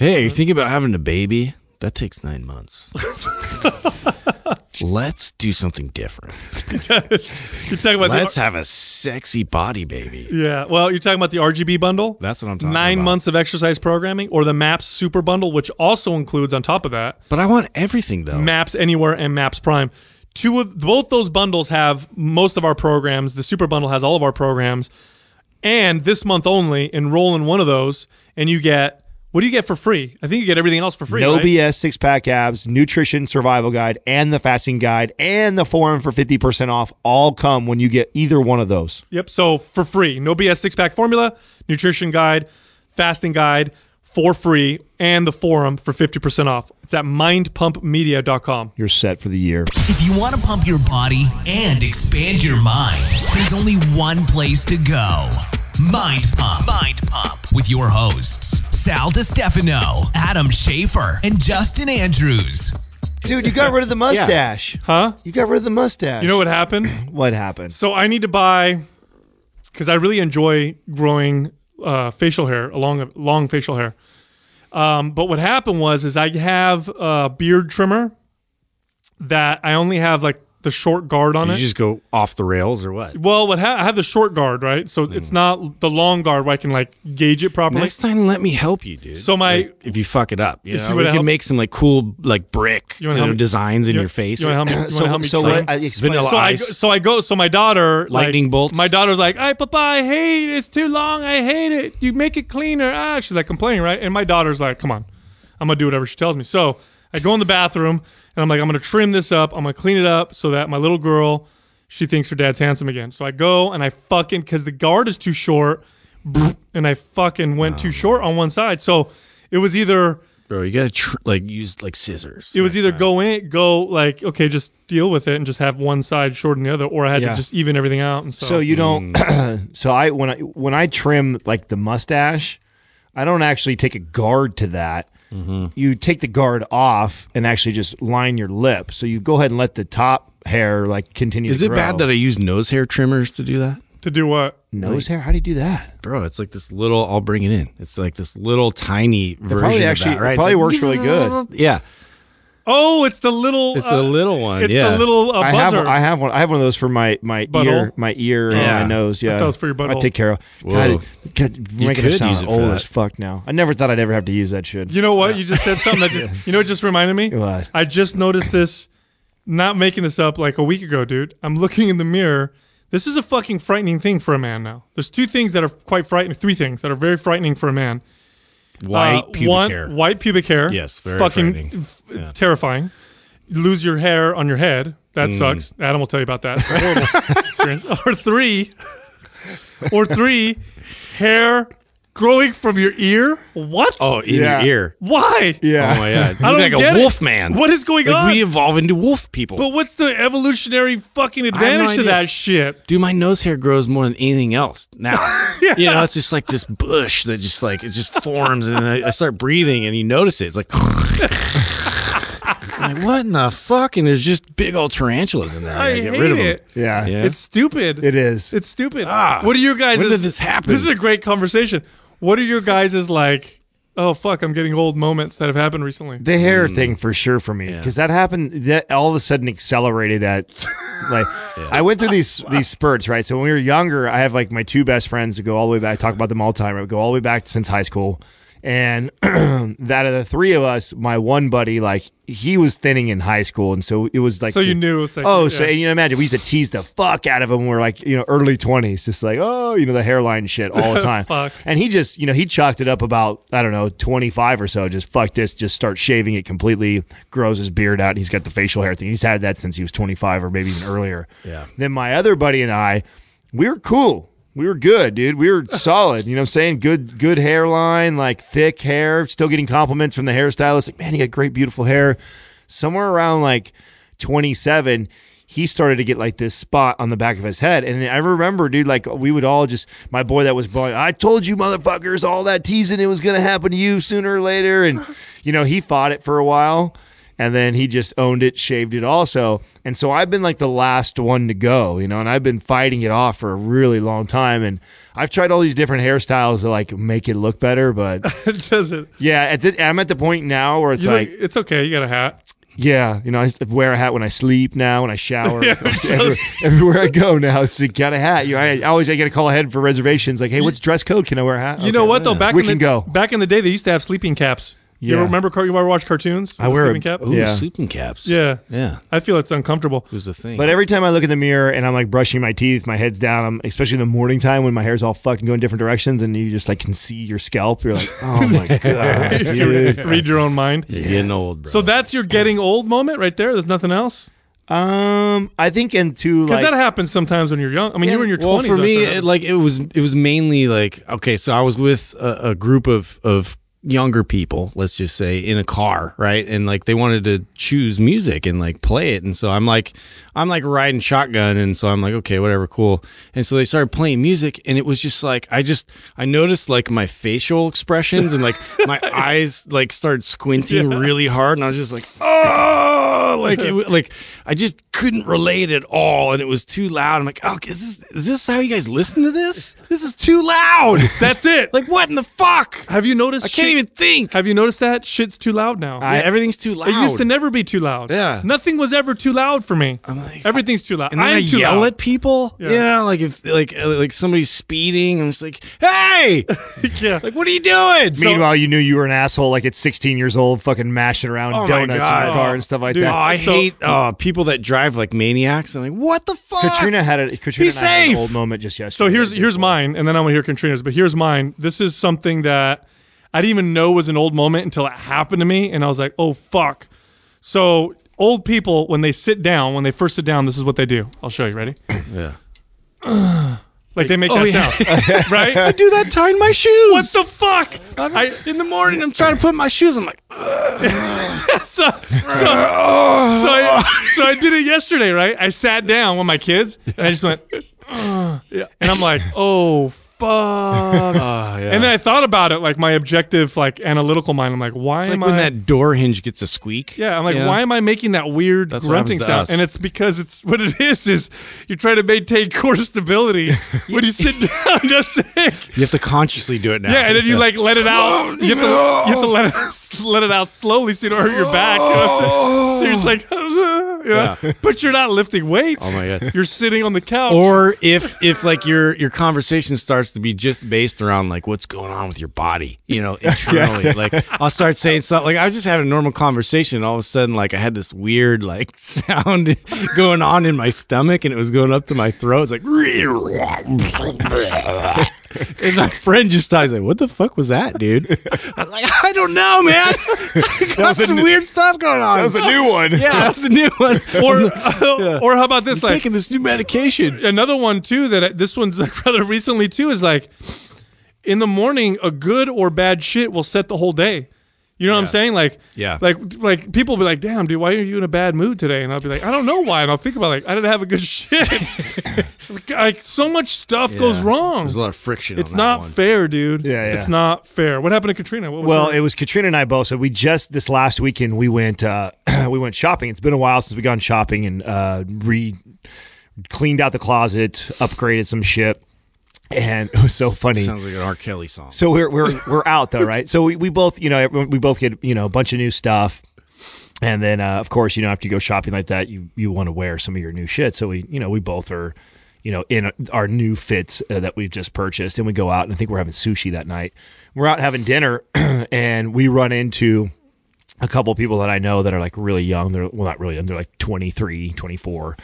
Hey, you thinking about having a baby? That takes nine months. Let's do something different. You're talking about Let's the, have a sexy body baby. yeah. Well, you're talking about the RGB bundle. That's what I'm talking Nine about. months of exercise programming, or the Maps Super Bundle, which also includes on top of that But I want everything though. Maps Anywhere and Maps Prime. Two of both those bundles have most of our programs. The Super Bundle has all of our programs, and this month only, enroll in one of those, and you get what do you get for free? I think you get everything else for free. No right? BS six pack abs, nutrition survival guide, and the fasting guide, and the forum for 50% off all come when you get either one of those. Yep. So for free, no BS six pack formula, nutrition guide, fasting guide for free, and the forum for fifty percent off. It's at mindpumpmedia.com. You're set for the year. If you want to pump your body and expand your mind, there's only one place to go. Mind Pump. Mind Pump with your hosts, Sal DiStefano, Adam Schafer, and Justin Andrews. Dude, you got rid of the mustache. Huh? You got rid of the mustache. You know what happened? what happened? So I need to buy because I really enjoy growing uh, facial hair, long long facial hair. Um, but what happened was is I have a beard trimmer that I only have like the short guard on Did it. you just go off the rails or what? well, what ha- I have the short guard, right? So it's not the long guard where I can like gauge it properly. Next time, let me help you, dude. So my- Like, if you fuck it up, you You know, what we I can help- make some like cool like brick You you know, help me- designs in You- your face. You want to help me? You so help me so what? I, explain. Vanilla so I go, so I go so my daughter like, Lightning bolts? My daughter's like, "Hey, Papa, I hate it. It's too long. I hate it. You make it cleaner." Ah, she's like complaining, right? And my daughter's like, "Come on, I'm gonna do whatever she tells me." So I go in the bathroom and I'm like, "I'm gonna trim this up. I'm gonna clean it up so that my little girl, she thinks her dad's handsome again." So I go and I fucking because the guard is too short, and I fucking went too short on one side. So it was either Bro, you gotta tr- like use like scissors. it was either time. go in, go like okay, just deal with it and just have one side shorter than the other, or I had Yeah. to just even everything out. And so, So you don't. Mm. so I when I when I trim like the mustache, I don't actually take a guard to that. You take the guard off and actually just line your lip. So you go ahead and let the top hair like continue. Is to it bad that I use nose hair trimmers to do that? to do what? nose hair? How do you do that? Bro, it's like this little. I'll bring it in. It's like this little tiny version. probably of actually- that, right? it probably like- works really good. Yeah, Oh, it's the little. it's uh, a little one. It's yeah. the little uh, I have buzzer. I have one I have one of those for my my Butthole? ear my ear and my nose. Yeah, that was for your I take care of. Whoa. God, God, You making could it sound use it for old that. as fuck now. I never thought I'd ever have to use that shit. you know what? You just said something that just, you know. It just reminded me. What? I just noticed this. Not making this up like a week ago, dude. I'm looking in the mirror. This is a fucking frightening thing for a man now. There's two things that are quite frightening. Three things that are very frightening for a man. White Uh, pubic one, hair. White pubic hair. Yes, very fucking f- terrifying. Lose your hair on your head. That Mm. sucks. Adam will tell you about that. Horrible experience. Or three, or three, hair growing from your ear. What? Oh, in Yeah. your ear. why? Yeah. Oh my god. I You're don't like get a it. wolf man. What is going like on? we evolve into wolf people. but what's the evolutionary fucking advantage to idea. that shit? Dude, my nose hair grows more than anything else now. You know, it's just like this bush that just like it just forms, and I, I start breathing, and you notice it. It's like, I'm like what in the fuck? And there's just big old tarantulas in there. I gotta get hate rid of it. Yeah. Yeah. It's stupid. It is. It's stupid. Ah, what are your guys? when did this happen? This is a great conversation. What are your guys' like? Oh fuck, I'm getting old moments that have happened recently. The hair mm. thing for sure for me because that happened. That all of a sudden accelerated at like I went through these these spurts right. So when we were younger, I have like my two best friends that go all the way back. I talk about them all the time. I go all the way back since high school, and that of the three of us, my one buddy like he was thinning in high school, and so it was like So you the- knew it's like oh, yeah. so and you know, imagine we used to tease the fuck out of him. when We are like, you know, early twenties, just like, oh, you know, the hairline shit all the time. Fuck. And he just, you know, he chalked it up about, I don't know, 25 or so. Just fuck this, just start shaving it completely, grows his beard out. He's got the facial hair thing. He's had that since he was 25 or maybe even earlier. Yeah. Then my other buddy and I, we were cool. We were good, dude. We were solid. You know what I'm saying? Good, good hairline, like thick hair. Still getting compliments from the hairstylist. Like, man, you got great, beautiful hair. Somewhere around like 27, he started to get like this spot on the back of his head. And I remember, dude, like we would all just, my boy that was boy, I told you motherfuckers all that teasing it was going to happen to you sooner or later. And, you know, he fought it for a while. And then he just owned it, shaved it also. And so I've been like the last one to go, you know, and I've been fighting it off for a really long time. And I've tried all these different hairstyles to like make it look better, but it doesn't. yeah, at the, I'm at the point now where it's You like, look- it's okay. You got a hat. yeah, you know, I wear a hat when I sleep now, when I shower, Every- everywhere I go now. It's like, got a hat. You know, I, I always I get a call ahead for reservations. Like, hey, what's dress code? Can I wear a hat? You know Okay. what though? Back We in can the, go. Back in the day, they used to have sleeping caps. You Yeah. ever remember? You ever watch cartoons? I with a wear a- sleeping cap. Ooh, Yeah. sleeping caps. Yeah. Yeah. I feel it's uncomfortable. It was the thing. But every time I look in the mirror and I'm like brushing my teeth, my head's down. I'm especially in the morning time when my hair's all fucking going different directions, and you just like can see your scalp. You're like, oh my god, dude. Read your own mind. You're getting old, bro. So that's your getting old moment right there. There's nothing else. Um, I think into Because like that happens sometimes when you're young. I mean, Yeah, you were in your twenties. well, twenties. for me, it, like it was, it was mainly like okay. So I was with a, a group of of younger people, let's just say, in a car, right? And like they wanted to choose music and like play it, and so I'm like, I'm like riding shotgun, and so I'm like, okay, whatever, cool. And so they started playing music, and it was just like I just I noticed like my facial expressions and like my eyes like started squinting really hard, and I was just like, oh, like it, like I just couldn't relate at all, and it was too loud. I'm like, oh, is this is this how you guys listen to this? This is too loud. That's it. like what in the fuck? have you noticed? I can't even think. Have you noticed that shit's too loud now? Yeah, everything's too loud. It used to never be too loud. Yeah. Nothing was ever too loud for me. like- Everything's too loud. and then I'm I too yell loud. at people. Yeah. like if like uh, like somebody's speeding, I'm just like, hey, yeah. like what are you doing? Meanwhile, you knew you were an asshole like at 16 years old, fucking mashing around Oh donuts in your car and stuff like Dude. Oh, that. I So- hate uh, people that drive like maniacs. I'm like, what the fuck? Katrina had a Katrina Be and had an safe. old moment just yesterday. So here's here's mine, and then I want to hear Katrina's. But here's mine. This is something that I didn't even know was an old moment until it happened to me, and I was like, oh fuck. So old people, when they sit down, when they first sit down, this is what they do. I'll show you. Ready? Yeah. Like they make Oh, that yeah. sound, right? I do that tying my shoes. What the fuck? I, in the morning, I'm trying to put my shoes. I'm like, so, so, so, I, so I did it yesterday, right? I sat down with my kids and I just went, "Ugh." and I'm like, oh fuck. oh, yeah. And then I thought about it, like my objective, like analytical mind. I'm like, why it's am like when I? that door hinge gets a squeak. yeah, I'm like, know? why am I making that weird That's what grunting happens to sound? us. And it's because it's what it is. Is you're trying to maintain core stability when you sit down. That's it. You have to consciously do it now. Yeah, and then you like let it out. You have to, you have to let it let it out slowly so you don't hurt your back. You know what I'm saying? So you're just like, you know? but you're not lifting weights. Oh my God. You're sitting on the couch. Or if if like your your conversation starts to be just based around like what's going on with your body, you know, internally. Like I'll start saying something like I was just having a normal conversation, and all of a sudden like I had this weird like sound going on in my stomach, and it was going up to my throat. It's like, and my friend just started like, "What the fuck was that, dude?" I was like, "I don't know, man. Got some weird stuff going on." that was a new one. yeah, that's a new one. or uh, or how about this? I'm Like taking this new medication. another one too that I, this one's like rather recently too is like in the morning a good or bad shit will set the whole day. You know what I'm saying? Like, Yeah. like, like people be like, "Damn, dude, why are you in a bad mood today?" And I'll be like, "I don't know why." And I'll think about like, I didn't have a good shit. like, so much stuff goes wrong. There's a lot of friction. It's on that not one. fair, dude. Yeah, yeah. It's not fair. What happened to Katrina? What was Well, it was Katrina and I both. So we just this last weekend we went uh, we went shopping. It's been a while since we gone shopping and uh, re cleaned out the closet, upgraded some shit, and it was so funny. Sounds like an R. Kelly song. So we're we're we're out though, right? So we, we both, you know, we both get you know a bunch of new stuff, and then uh, of course, you know, after you go shopping like that, you you want to wear some of your new shit. So we, you know, we both are, you know, in our new fits uh, that we've just purchased, and we go out and I think we're having sushi that night. We're out having dinner, and we run into a couple people that I know that are like really young. They're well, not really young. They're like 23, 24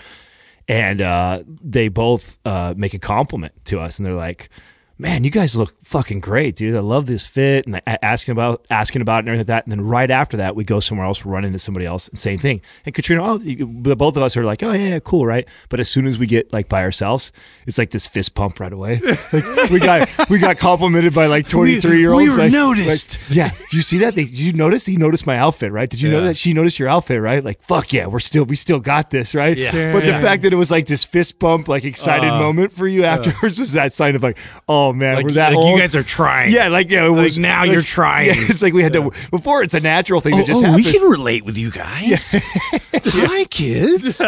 and uh, they both uh, make a compliment to us, and they're like, "Man, you guys look fucking great, dude. I love this fit." And asking about asking about it and everything like that. And then right after that, we go somewhere else, run into somebody else, and same thing. And Katrina, oh, the both of us are like, "Oh yeah, yeah, cool, right?" But as soon as we get like by ourselves, it's like this fist pump right away. Like, we got we got complimented by like twenty three year olds. we were like, noticed. like, yeah, you see that? They, did you notice? He noticed my outfit, right? Did you know that she noticed your outfit, right? Like, fuck yeah, we're still we still got this, right? Yeah. But the fact that it was like this fist bump, like excited uh, moment for you afterwards is that sign of like, oh Oh man, Like, we're that like old. you guys are trying. yeah, like yeah, it Like, was, now you're trying. Yeah, it's like we had to before. It's a natural thing Oh, that just oh, we can relate with you guys. Hi, kids.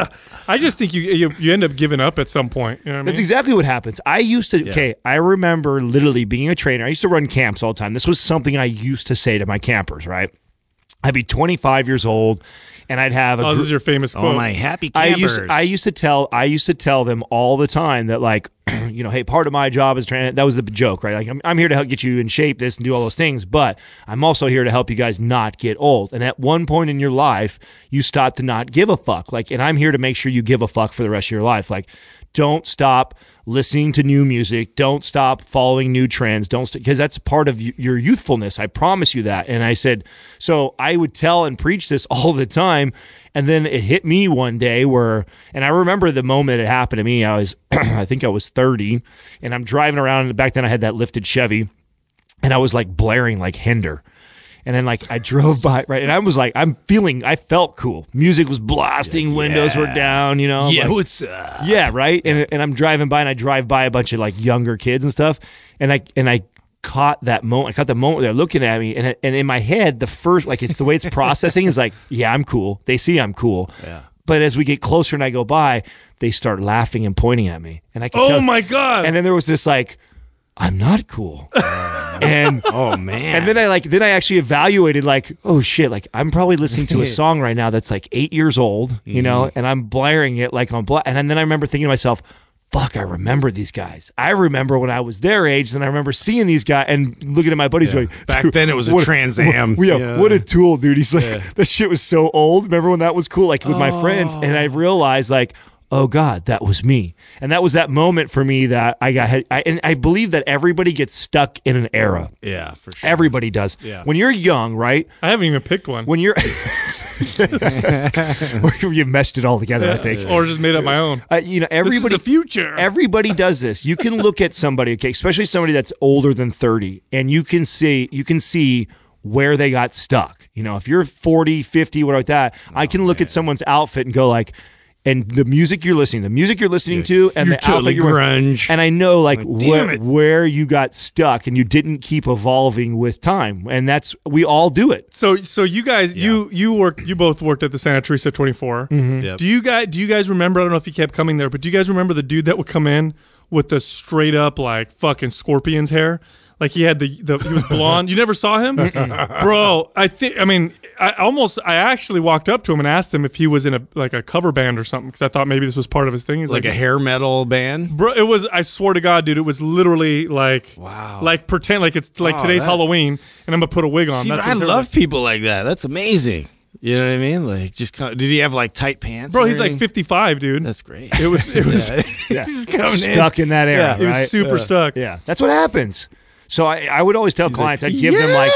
I just think you, you you end up giving up at some point. You know what I mean? That's exactly what happens. I used to, okay, I remember literally being a trainer. I used to run camps all the time. This was something I used to say to my campers, right? I'd be 25 years old and I'd have a oh, this is your famous quote. Oh, my happy I campers. used I used to tell I used to tell them all the time that like you know hey part of my job is trying that was the joke right? Like I'm, I'm here to help get you in shape this and do all those things but I'm also here to help you guys not get old. And at one point in your life you stop to not give a fuck. Like and I'm here to make sure you give a fuck for the rest of your life. Like don't stop listening to new music. Don't stop following new trends. Don't because that's part of your youthfulness. I promise you that. And i said so i would tell and preach this all the time. And then it hit me one day where and i remember the moment it happened to me. I was i think i was 30 and i'm driving around back then i had that lifted chevy and i was like blaring like hinder and then like I drove by right, and I was like, I'm feeling, I felt cool. Music was blasting, windows were down, you know. yeah, like- what's up? yeah, right. And and I'm driving by and I drive by a bunch of like younger kids and stuff, and I and I caught that moment. I caught the moment where they're looking at me, and and in my head, the first like it's the way it's processing is like, yeah, I'm cool. They see I'm cool. Yeah. But as we get closer and I go by, they start laughing and pointing at me, and I can oh tell- my god! And then there was this like, I'm not cool, and. Oh man. And then I like then I actually evaluated like oh shit like I'm probably listening to a song right now that's like eight years old you know mm-hmm. and I'm blaring it like on bla- and then I remember thinking to myself fuck I remember these guys I remember when I was their age and I remember seeing these guys and looking at my buddies going Back then it was a Trans Am." what, yeah, Yeah. what a tool dude he's like that shit was so old remember when that was cool like with my friends and I oh. realized like oh god that was me and that was that moment for me that I got I, and I believe that everybody gets stuck in an era yeah, for sure. Everybody does. Yeah. When you're young, right? I haven't even picked one. When you're, you meshed it all together. I think. or just made up my own. Uh, you know, This is everybody. the future. Everybody does this. You can look at somebody, okay, especially somebody that's older than 30, and you can see you can see where they got stuck. You know, if you're 40, 50, whatever like that, I can look at someone's outfit and go like, and the music you're listening, the music you're listening to, and You're the totally outfit you're wearing- grunge. and I know like, damn where, where you got stuck and you didn't keep evolving with time, and that's we all do it. So so you guys you you work you both worked at the Santa Teresa 24. Mm-hmm. Yep. Do you guys do you guys remember? I don't know if you kept coming there, but do you guys remember the dude that would come in with the straight up like fucking scorpion's hair? Like he had the, the he was blonde. You never saw him, bro. I think I mean I almost I actually walked up to him and asked him if he was in a like a cover band or something because I thought maybe this was part of his thing. He's like a hair metal band. Bro, it was. I swear to God, dude, it was literally like, Wow. like pretend like it's like Oh, today's that- Halloween, and I'm gonna put a wig on. See, I love like. people like that. That's amazing. You know what I mean? Like, just kind did he have like tight pants? bro. He's like 55, dude. That's great. it was. It was. Yeah. Just coming in. stuck in that era. Yeah. It was right? super stuck. Yeah, that's what happens. So I, I would always tell clients, I'd give them like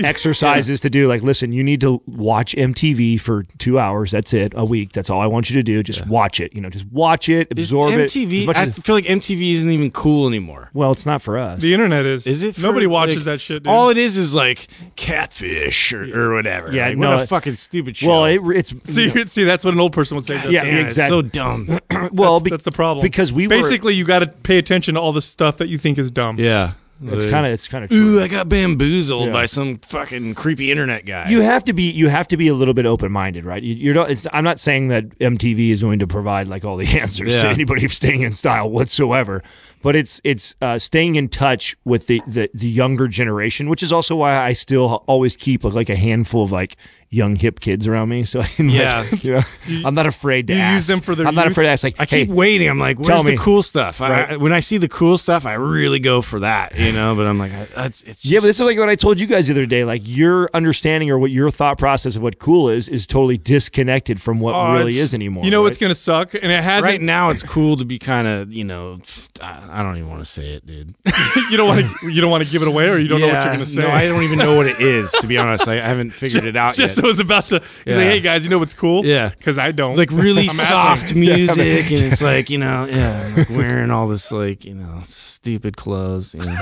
exercises to do. Like, listen, you need to watch MTV for two hours. That's it, a week. That's all I want you to do. Just watch it. You know, just watch it, absorb it. MTV. as much I as- feel like MTV isn't even cool anymore. well, it's not for us. The internet is. Is it? for, Nobody watches like, that shit, dude. All it is is like catfish or, or whatever. Yeah, like, no, what a fucking stupid show. well, it, it's see, see, that's what an old person would say. Yeah, Yeah, it's exactly. so dumb. well, that's, be- that's the problem. because we were- basically you got to pay attention to all the stuff that you think is dumb. yeah, It's kind of it's kind of Ooh. I got bamboozled Yeah. by some fucking creepy internet guy. You have to be you have to be a little bit open minded, right? You, you don't. It's, I'm not saying that MTV is going to provide like all the answers to anybody staying in style whatsoever, but it's it's uh, staying in touch with the, the the younger generation, which is also why I still always keep like a handful of like young hip kids around me. So I can like, Yeah. you know, I'm not afraid to you ask. use them for their I'm not afraid to ask. Like, I hey, keep waiting. I'm like, tell where's the cool stuff? Right. I, when I see the cool stuff, I really go for that, you know. But I'm like, I, that's it's Yeah, but this is like what I told you guys the other day. Like your understanding or what your thought process of what cool is is totally disconnected from what Oh, really is anymore. You know right? what's gonna suck, and it hasn't. right now it's cool to be kind of, you know, I, don't even want to say it, dude. you don't want to. You don't want to give it away, or you don't know what you're gonna say. No, I don't even know what it is. To be honest, I, I haven't figured it out Just yet. was about to he's Yeah. like, hey guys, you know what's cool? Yeah. because I don't. like really asking. soft music, and it's like you know, yeah, I'm like wearing all this like you know stupid clothes. You know.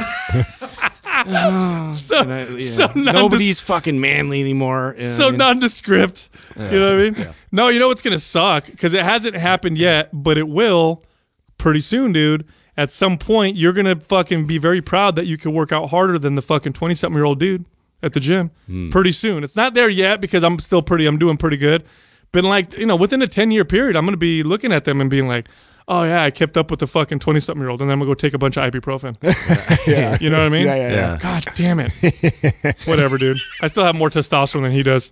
Oh, so, I- yeah. so. Nobody's fucking manly anymore. you know so what I mean? nondescript. You know what I mean? No, you know what's gonna suck because it hasn't happened yet, but it will pretty soon, dude. at some point you're gonna fucking be very proud that you can work out harder than the fucking twenty something year old dude at the gym. Hmm. Pretty soon. It's not there yet because I'm still pretty. I'm doing pretty good. But like you know, within a ten year period, I'm gonna be looking at them and being like. Oh yeah, I kept up with the fucking twenty something year old, and then I'm gonna go take a bunch of ibuprofen. yeah. You know what I mean? Yeah, yeah, yeah. God damn it. Whatever, dude. I still have more testosterone than he does.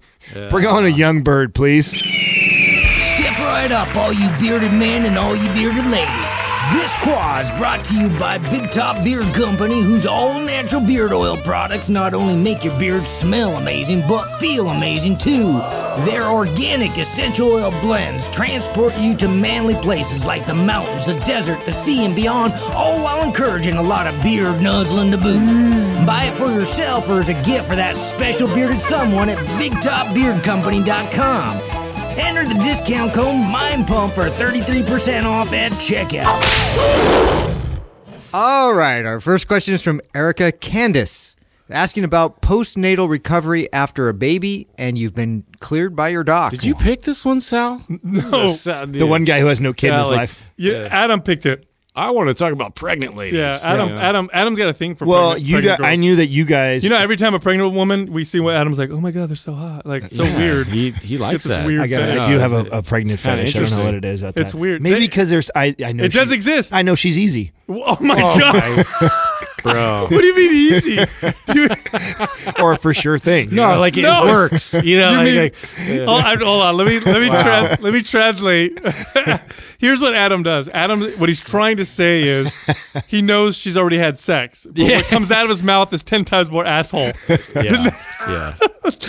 Bring on a young bird, please. Step right up, all you bearded men and all you bearded ladies. This Quah is brought to you by Big Top Beard Company, whose all natural beard oil products not only make your beard smell amazing, but feel amazing too. Their organic essential oil blends transport you to manly places like the mountains, the desert, the sea, and beyond, all while encouraging a lot of beard nuzzling to boot. Mm. Buy it for yourself or as a gift for that special bearded someone at BigTopBeardCompany.com. Enter the discount code MINDPUMP for 33% off at checkout. All right, our first question is from Erica Candice, asking about postnatal recovery after a baby, and you've been cleared by your doc. Did you pick this one, Sal? No. The one guy who has no kid in his like- life. Yeah, Adam picked it. I want to talk about pregnant ladies. Yeah, Adam. Adam. Adam's got a thing for. Well, pregnant, you pregnant got. I knew that you guys. You know, every time a pregnant woman, we see what Adam's like. Oh my god, they're so hot. Like so Yeah, weird. He he likes Shit, that. weird I got. fetish. I do have a, a pregnant it's fetish. I don't know what interesting. it is. At It's that. weird. Maybe because there's. I. I know. It she- does exist. I know she's easy. Oh my oh, god. bro. what do you mean easy? Dude, or for sure thing. No, like it No. works. You know, You like, mean- like- hold, I- hold on. Let me let me trans, let me translate. Here's what Adam does. Adam, what he's trying to say is, he knows she's already had sex. But Yeah. what comes out of his mouth is ten times more asshole. yeah, yeah,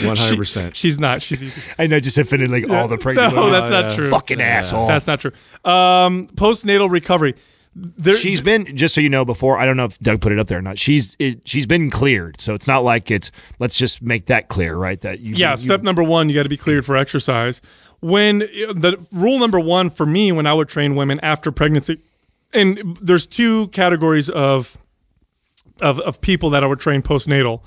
one hundred percent. She's not. She's easy. I know. Just offended like all the pregnant. No, women. that's not true. fucking asshole. That's not true. Um, postnatal recovery. There, She's been just so you know before. I don't know if Doug put it up there or not. She's it, she's been cleared, so it's not like it's. Let's just make that clear, right? That you, yeah. you- Step number one, you got to be cleared for exercise. When the rule number one for me, when I would train women after pregnancy, and there's two categories of of, of people that I would train postnatal.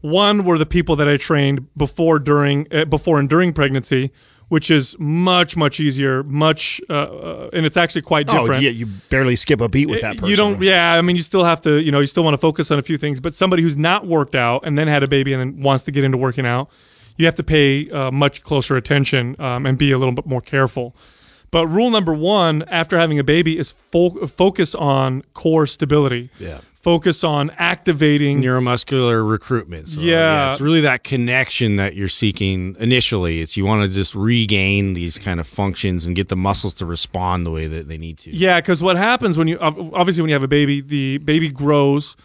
One were the people that I trained before, during, uh, before and during pregnancy, which is much much easier, much, uh, uh, and it's actually quite different. Oh different. yeah, you barely skip a beat with that person. You don't, yeah. I mean, you still have to, you know, you still want to focus on a few things. But somebody who's not worked out and then had a baby and then wants to get into working out, you have to pay uh, much closer attention um, and be a little bit more careful. But rule number one after having a baby is fo- focus on core stability. Yeah. Focus on activating neuromuscular recruitment. So, Yeah. it's really that connection that you're seeking initially. It's you want to just regain these kind of functions and get the muscles to respond the way that they need to. Yeah, because what happens when you obviously when you have a baby, the baby grows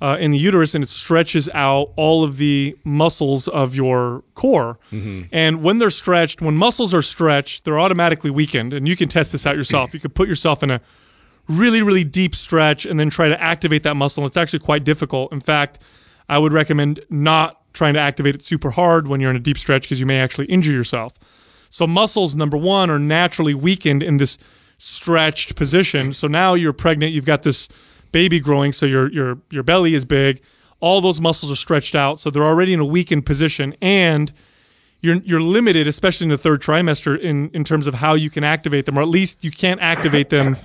uh, in the uterus and it stretches out all of the muscles of your core. And when they're stretched, when muscles are stretched, they're automatically weakened. And you can test this out yourself. You could put yourself in a really, really deep stretch and then try to activate that muscle. It's actually quite difficult. In fact, I would recommend not trying to activate it super hard when you're in a deep stretch because you may actually injure yourself. So muscles, number one, are naturally weakened in this stretched position. So now you're pregnant, you've got this baby growing, so your your your belly is big. All those muscles are stretched out, so they're already in a weakened position, and you're you're limited, especially in the third trimester, in in terms of how you can activate them, or at least you can't activate them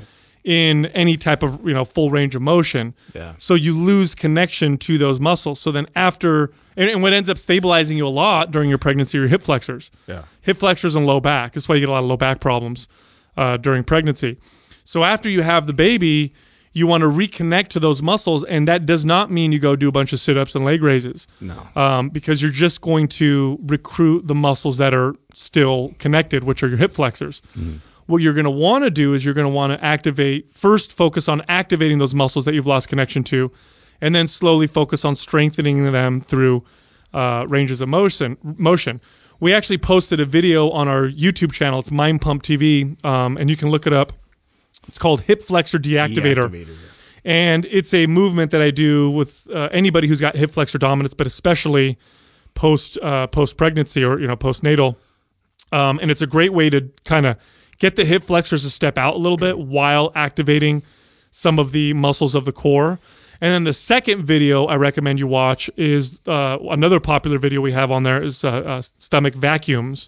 in any type of you know full range of motion. Yeah. So you lose connection to those muscles. So then after, and, and what ends up stabilizing you a lot during your pregnancy are your hip flexors. Yeah. Hip flexors and low back. That's why you get a lot of low back problems uh, during pregnancy. So after you have the baby, you want to reconnect to those muscles, and that does not mean you go do a bunch of sit ups and leg raises. No. Um, because you're just going to recruit the muscles that are still connected, which are your hip flexors. What you're going to want to do is you're going to want to activate, first focus on activating those muscles that you've lost connection to, and then slowly focus on strengthening them through uh, ranges of motion. Motion. We actually posted a video on our YouTube channel. It's Mind Pump TV, um, and you can look it up. It's called Hip Flexor Deactivator. Deactivator, yeah. And it's a movement that I do with uh, anybody who's got hip flexor dominance, but especially post uh, post pregnancy or you know postnatal. Um, and it's a great way to kind of get the hip flexors to step out a little bit while activating some of the muscles of the core. And then the second video I recommend you watch is uh, another popular video we have on there is uh, uh, stomach vacuums.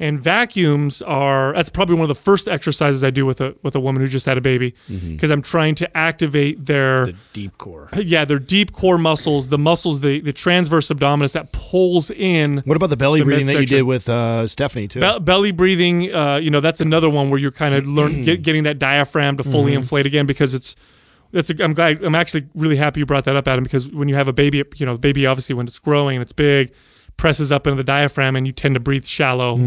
And vacuums are that's probably one of the first exercises I do with a with a woman who just had a baby because I'm trying to activate their The deep core. yeah their deep core muscles, the muscles the the transverse abdominis that pulls in What about the belly The breathing that you did with uh, Stephanie too? Be- belly breathing, uh, you know, that's another one where you're kind of learn get, getting that diaphragm to fully inflate again because it's. That's a, I'm glad. I'm actually really happy you brought that up, Adam, because when you have a baby, you know, the baby obviously when it's growing and it's big, presses up into the diaphragm, and you tend to breathe shallow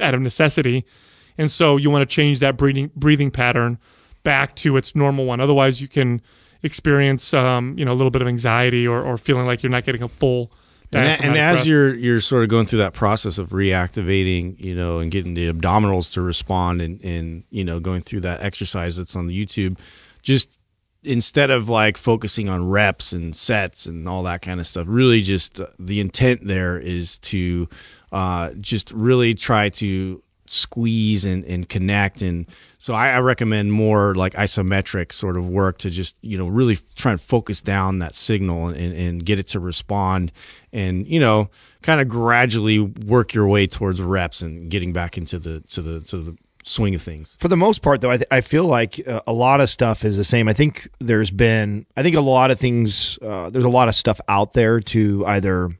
out of necessity, and so you want to change that breathing breathing pattern back to its normal one. Otherwise, you can experience, um, you know, a little bit of anxiety or, or feeling like you're not getting a full. And, a- and as breath. you're you're sort of going through that process of reactivating, you know, and getting the abdominals to respond, and and you know, going through that exercise that's on the YouTube, just instead of like focusing on reps and sets and all that kind of stuff, really just uh, the intent there is to uh, just really try to squeeze and, and connect. And so I, I recommend more like isometric sort of work to just you know really try and focus down that signal and, and get it to respond and you know kind of gradually work your way towards reps and getting back into the to the to the swing of things For the most part, though, I, th- I feel like uh, a lot of stuff is the same. I think there's been, I think a lot of things, uh, there's a lot of stuff out there to either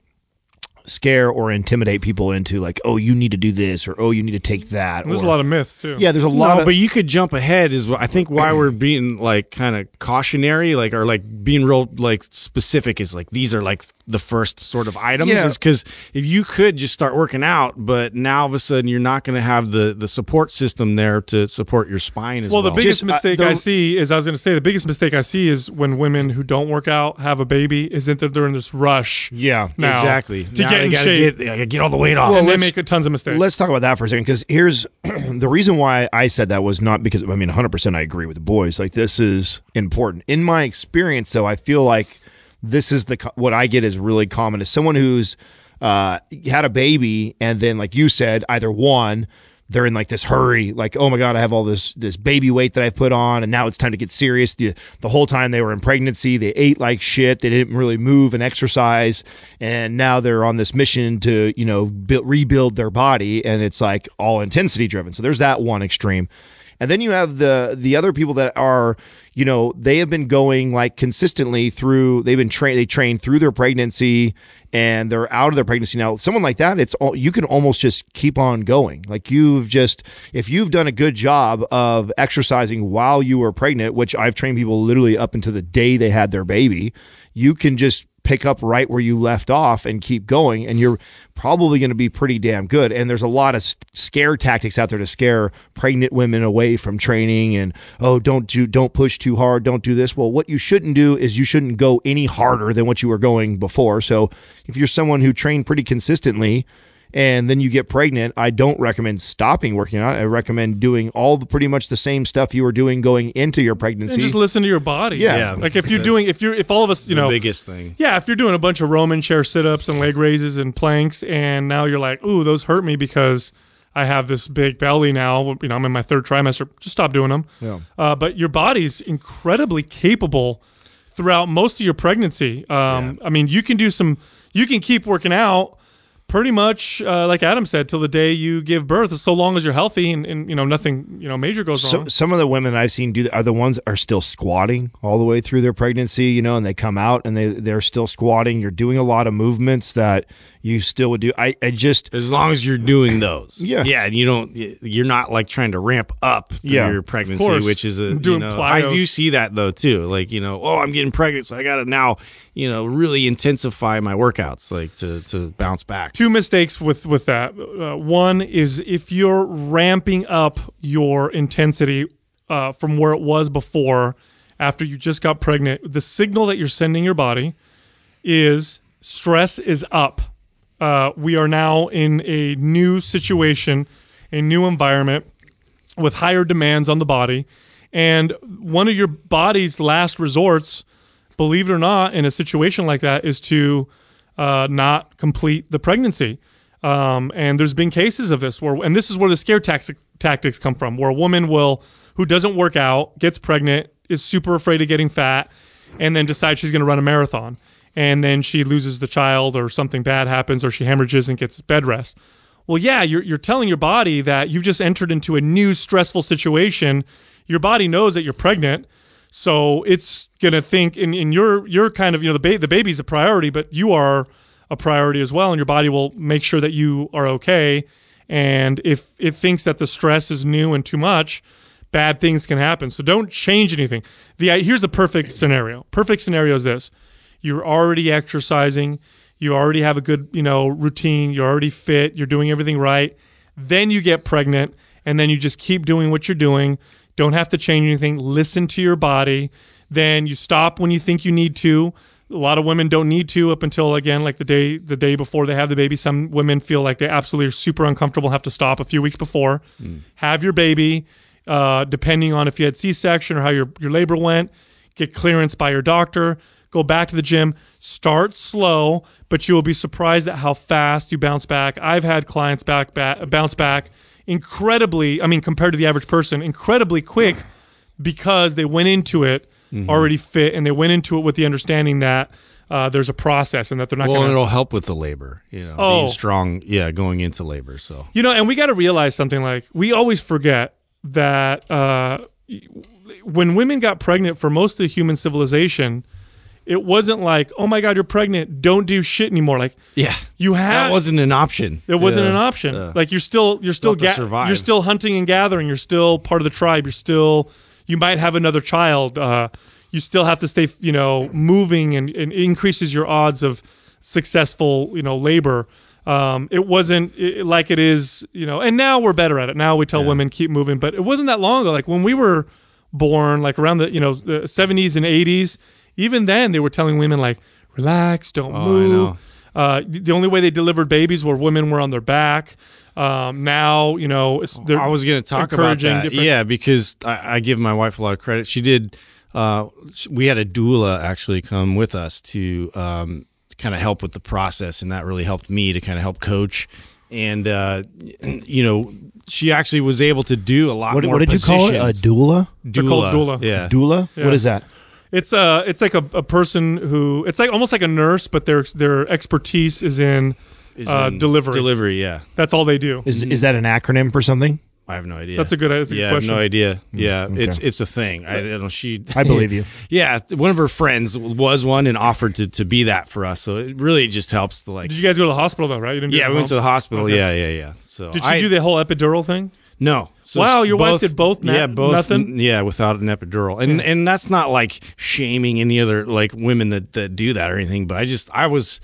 scare or intimidate people into like, oh, you need to do this or oh, you need to take that. There's or, a lot of myths too. yeah, there's a lot no, of but you could jump ahead is I think why we're being like kind of cautionary, like or like being real like specific is like these are like the first sort of items Yeah. is because if you could just start working out, but now all of a sudden you're not going to have the the support system there to support your spine as Well, well. the biggest Just, uh, mistake the- I see is I was going to say the biggest mistake I see is when women who don't work out have a baby is that they're in this rush. yeah. Now exactly to Now get they in gotta shape, Get, I gotta get all the weight off. and they let's- make tons of mistakes. Let's talk about that for a second because here's the reason why I said that was not because I mean 100% I agree with the boys. Like this is important. In my experience though, I feel like this is the what I get is really common is someone who's uh, had a baby and then like you said either one they're in like this hurry like oh my god I have all this this baby weight that I've put on and now it's time to get serious. The the whole time they were in pregnancy they ate like shit they didn't really move and exercise and now they're on this mission to you know build, rebuild their body and it's like all intensity driven. So there's that one extreme and then you have the the other people that are, you know, they have been going like consistently through. They've been trained. They trained through their pregnancy, and they're out of their pregnancy now. Someone like that, it's all you can almost just keep on going. Like you've just if you've done a good job of exercising while you were pregnant, which I've trained people literally up until the day they had their baby, you can just pick up right where you left off and keep going and you're probably going to be pretty damn good. And there's a lot of scare tactics out there to scare pregnant women away from training and oh don't do don't push too hard don't do this. Well what you shouldn't do is you shouldn't go any harder than what you were going before. So if you're someone who trained pretty consistently and then you get pregnant, I don't recommend stopping working out. I recommend doing all the pretty much the same stuff you were doing going into your pregnancy. and just listen to your body. Yeah. Yeah, Like if you're doing, if you're, if all of us, you the know, biggest thing. yeah, if you're doing a bunch of Roman chair sit-ups and leg raises and planks, and now you're like, ooh, those hurt me because I have this big belly now. You know, I'm in my third trimester. Just stop doing them. Yeah. Uh, but your body's incredibly capable throughout most of your pregnancy. Um, I mean, you can do some, you can keep working out pretty much uh, like Adam said till the day you give birth, so long as you're healthy and, and you know nothing, you know, major goes So, wrong. some of the women I've seen do are the ones that are still squatting all the way through their pregnancy, you know, and they come out and they they're still squatting. You're doing a lot of movements that you still would do. I, I just As long as you're doing those, Yeah. yeah, and you don't, you're not like trying to ramp up through Yeah. your pregnancy, which is a, Doing you know, I do see that though too. Like you know, oh, I'm getting pregnant, so I got to now, you know, really intensify my workouts, like to to bounce back. two mistakes with with that. Uh, one is if you're ramping up your intensity uh, from where it was before, after you just got pregnant, the signal that you're sending your body is stress is up. Uh, we are now in a new situation, a new environment with higher demands on the body. And one of your body's last resorts, believe it or not, in a situation like that, is to uh, not complete the pregnancy. Um, and there's been cases of this where, and this is where the scare tactic, tactics come from, where a woman will, who doesn't work out, gets pregnant, is super afraid of getting fat, and then decides she's going to run a marathon. And then she loses the child, or something bad happens, or she hemorrhages and gets bed rest. Well, yeah, you're you're telling your body that you've just entered into a new stressful situation. Your body knows that you're pregnant, so it's gonna think. And, and you're you're kind of you know the ba- the baby's a priority, but you are a priority as well, and your body will make sure that you are okay. And if it thinks that the stress is new and too much, bad things can happen. So don't change anything. The here's the perfect scenario. Perfect scenario is this: you're already exercising, you already have a good you know routine, you're already fit, you're doing everything right. Then you get pregnant, and then you just keep doing what you're doing. Don't have to change anything. Listen to your body. Then you stop when you think you need to. A lot of women don't need to up until again like the day the day before they have the baby. Some women feel like they absolutely are super uncomfortable, have to stop a few weeks before. Have your baby, uh, depending on if you had C-section or how your your labor went. Get clearance by your doctor. Go back to the gym. Start slow, but you will be surprised at how fast you bounce back. I've had clients back, back bounce back incredibly. I mean, compared to the average person, incredibly quick because they went into it already fit and they went into it with the understanding that uh, there's a process and that they're not Well, to it'll help with the labor, you know, Oh. being strong. Yeah, going into labor. So You know, and we got to realize something like we always forget that uh, when women got pregnant for most of the human civilization, it wasn't like, oh my God, you're pregnant, don't do shit anymore. Like yeah, you had that wasn't an option. it wasn't Yeah. an option. Yeah. Like you're still you're still have ga- you're still hunting and gathering. You're still part of the tribe. You're still you might have another child. Uh, you still have to stay you know moving and, and increases your odds of successful you know labor. Um, it wasn't i like it is you know, and now we're better at it. Now we tell women keep moving, but it wasn't that long ago. Like when we were born, like around the you know the 70s and 80s, even then they were telling women like relax, don't Oh, move. Uh, the only way they delivered babies were women were on their back. Um, now, you know, it's, they're I was going to talk about encouraging that. different- Yeah, because I, I give my wife a lot of credit. She did. Uh, we had a doula actually come with us to um, kind of help with the process, and that really helped me to kind of help coach. And uh, you know, she actually was able to do a lot What, more. what did you call it? A positions. doula? Doula. Yeah. Doula? Yeah. What is that? It's a it's like a, a person who it's like almost like a nurse, but their their expertise is in Is uh, in delivery. Delivery. Yeah. That's all they do. Is is that an acronym for something? I have no idea. That's a good that's a yeah, good I have no idea. Yeah, okay. it's it's a thing. I, I don't know. She, I believe you. Yeah, one of her friends was one and offered to, to be that for us. So it really just helps to like. Did you guys go to the hospital though? Right? You didn't. do yeah, we went to the hospital. Okay. Yeah, yeah, yeah. So Did you I- do the whole epidural thing? No. So Wow, s- your wife did both na- yeah, both. nothing? Yeah, without an epidural, and and that's not like shaming any other like women that that do that or anything. But I just I was,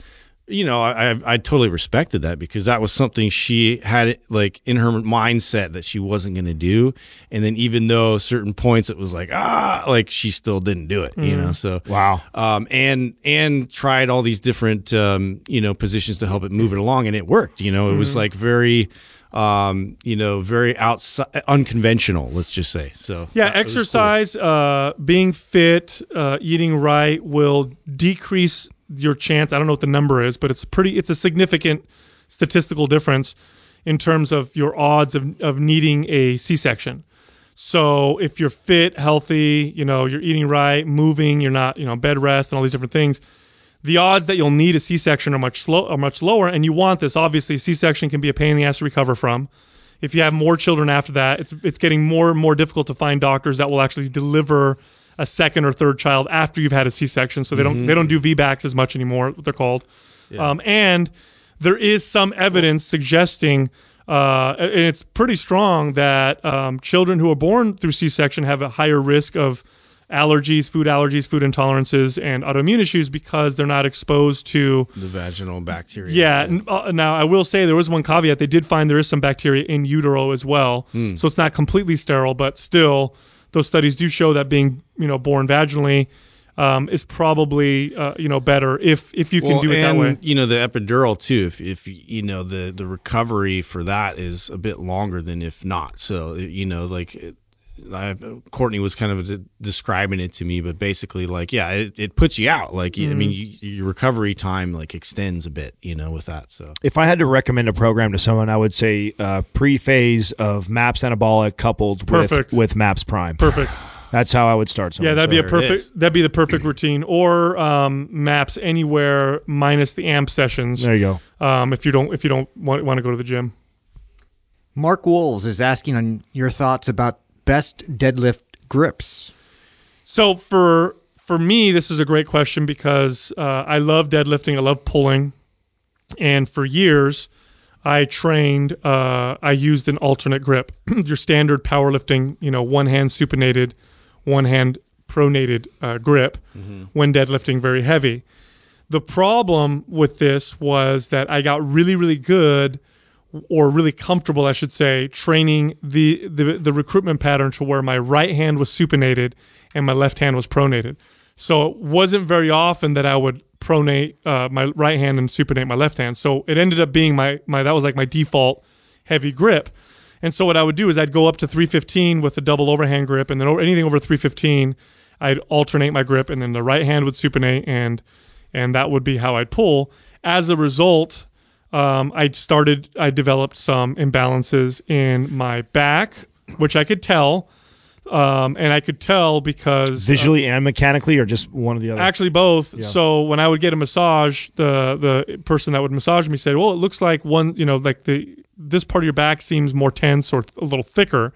you know, I I, I totally respected that because that was something she had like in her mindset that she wasn't going to do, and then even though certain points it was like ah like she still didn't do it, you know. So Wow. um, and and tried all these different um, you know positions to help it move it along, and it worked. You know, it was like very um, you know very outside unconventional. Let's just say so. Yeah, that was cool. exercise, uh, being fit, uh, eating right will decrease your chance. I don't know what the number is, but it's pretty. It's a significant statistical difference in terms of your odds of, of needing a C-section. So if you're fit, healthy, you know, you're eating right, moving, you're not, you know, bed rest and all these different things, the odds that you'll need a C-section are much slow, are much lower. And you want this. Obviously, C-section can be a pain in the ass to recover from. If you have more children after that, it's it's getting more and more difficult to find doctors that will actually deliver a second or third child after you've had a C-section. So they don't they don't do VBACs as much anymore. What they're called, um, and there is some evidence suggesting. Uh, and it's pretty strong that um, children who are born through C-section have a higher risk of allergies, food allergies, food intolerances, and autoimmune issues because they're not exposed to. the vaginal bacteria. Yeah. n- uh, Now I will say there was one caveat. They did find there is some bacteria in utero as well, so it's not completely sterile, but still, those studies do show that being you know born vaginally um, is probably uh, you know better if if you can Well, do it that way. You know the epidural too. If if you know the the recovery for that is a bit longer than if not. So you know like. It, I, Courtney was kind of de- describing it to me, but basically, like, yeah, it, it puts you out. Like, I mean, Mm-hmm. you, your recovery time like extends a bit, you know, with that. So If I had to recommend a program to someone, I would say uh, pre-phase of MAPS Anabolic coupled Perfect. with with MAPS Prime. Perfect. That's how I would start. Someone. Yeah, that'd be a perfect. That'd be the perfect routine. Or um, maps anywhere minus the amp sessions. There you go. Um, if you don't if you don't want, want to go to the gym. Mark Wolves is asking on your thoughts about best deadlift grips. So for for me, this is a great question because uh, I love deadlifting. I love pulling, and for years, I trained. Uh, I used an alternate grip, your standard powerlifting. You know, one hand supinated, one hand pronated uh, grip when deadlifting very heavy. The problem with this was that I got really, really good or really comfortable, I should say, training the, the the recruitment pattern to where my right hand was supinated and my left hand was pronated. So it wasn't very often that I would pronate uh, my right hand and supinate my left hand. So it ended up being my my that was like my default heavy grip. And so what I would do is I'd go up to 315 with a double overhand grip, and then over, anything over 315, I'd alternate my grip, and then the right hand would supinate, and and that would be how I'd pull. As a result, um, I started, I developed some imbalances in my back, which I could tell, um, and I could tell because Visually and mechanically, or just one of the other? Actually, both. So when I would get a massage, the the person that would massage me said, "Well, it looks like one, you know, like the this part of your back seems more tense or a little thicker."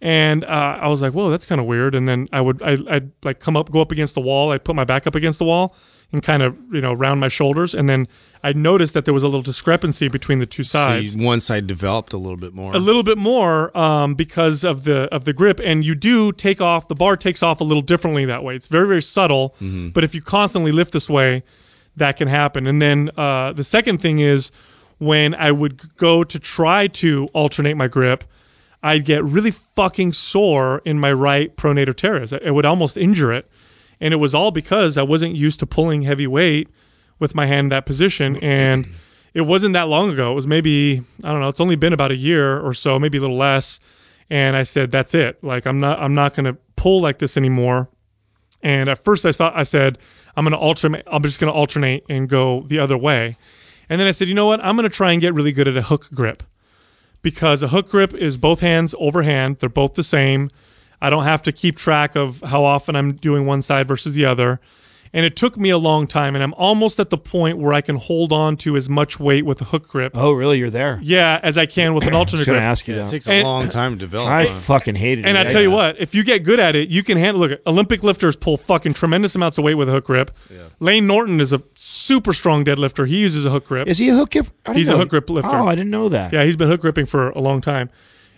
And uh, I was like, "Whoa, that's kind of weird." And then I would I, I'd like come up, go up against the wall. I'd put my back up against the wall and kind of you know round my shoulders, and then I noticed that there was a little discrepancy between the two So sides. you- one side developed a little bit more. a little bit more um, because of the of the grip and you do take off the bar takes off a little differently that way. It's very very subtle but if you constantly lift this way that can happen. And then uh, the second thing is when i would go to try to alternate my grip i'd get really fucking sore in my right pronator teres. It would almost injure it. And it was all because i wasn't used to pulling heavy weight with my hand in that position and it wasn't that long ago. It was maybe I don't know. It's only been about a year or so, maybe a little less. And I said, "That's it. Like I'm not. I'm not going to pull like this anymore." And at first, I thought I said, "I'm going to alternate. I'm just going to alternate and go the other way." And then I said, "You know what? I'm going to try and get really good at a hook grip because a hook grip is both hands overhand. They're both the same. I don't have to keep track of how often I'm doing one side versus the other. And it took me a long time, and I'm almost at the point where I can hold on to as much weight with a hook grip, oh, really? You're there? yeah, as I can with an alternative grip. I alternate was going grip. to ask you Yeah, it takes a And- long time to develop. I huh? fucking hated it. And I tell you what, if you get good at it, you can handle. Look, Olympic lifters pull fucking tremendous amounts of weight with a hook grip. yeah. Layne Norton is a super strong deadlifter. He uses a hook grip. Is he a hook grip? I didn't He's a hook grip lifter. Oh, I didn't know that. Yeah, he's been hook gripping for a long time.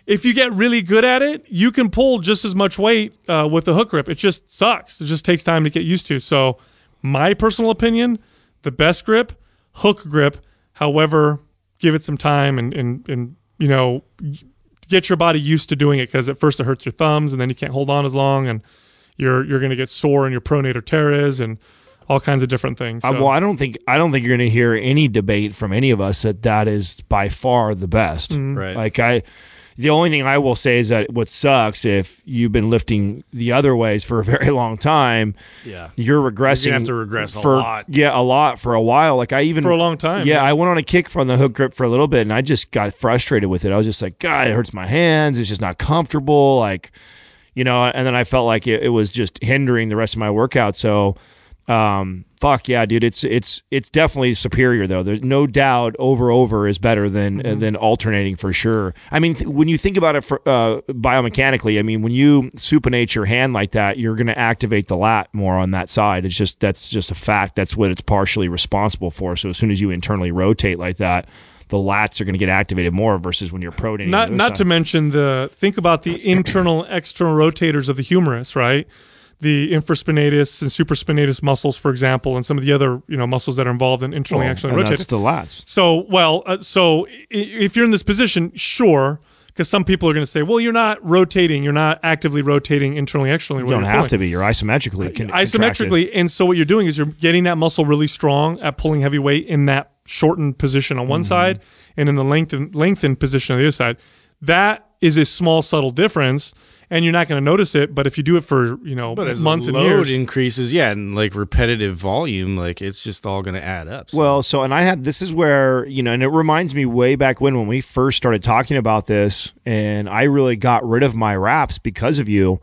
If you get really good at it, you can pull just as much weight uh, with the hook grip. It just sucks. It just takes time to get used to. So, my personal opinion, the best grip, hook grip. However, give it some time and and and you know get your body used to doing it because at first it hurts your thumbs and then you can't hold on as long and you're you're going to get sore in your pronator teres and all kinds of different things. Uh, well, I don't think I don't think you're going to hear any debate from any of us that that is by far the best. Mm-hmm. Right. Like I, the only thing I will say is that what sucks if you've been lifting the other ways for a very long time. Yeah. you're regressing. You're gonna have to regress a lot. Yeah, a lot for a while. Like I even For a long time, Yeah, yeah. I went on a kick from the hook grip for a little bit, and I just got frustrated with it. I was just like, God, it hurts my hands. It's just not comfortable. Like, you know, and then I felt like it, it was just hindering the rest of my workout. So, um, fuck yeah, dude, it's it's it's definitely superior though. There's no doubt over over is better than uh, than alternating for sure. I mean, th- when you think about it for, uh, biomechanically, I mean, when you supinate your hand like that, you're going to activate the lat more on that side. It's just that's just a fact. That's what it's partially responsible for. So as soon as you internally rotate like that. The lats are going to get activated more versus when you're pronating. not not to mention the think about the internal external rotators of the humerus right the infraspinatus and supraspinatus muscles for example and some of the other you know muscles that are involved in internally Well, externally rotating that's the last. so well uh, so if you're in this position sure because some people are going to say well you're not rotating you're not actively rotating internally externally You don't have to be. You're isometrically. con- contracted. isometrically and so what you're doing is you're getting that muscle really strong at pulling heavy weight in that shortened position on Mm-hmm. one side and in the lengthened lengthened position on the other side that is a small subtle difference and you're not going to notice it but if you do it for you know But as months the and load years increases, yeah, and like repetitive volume, like it's just all going to add up. So. Well, so and I had this is where you know, and it reminds me way back when when we first started talking about this, and I really got rid of my wraps because of you.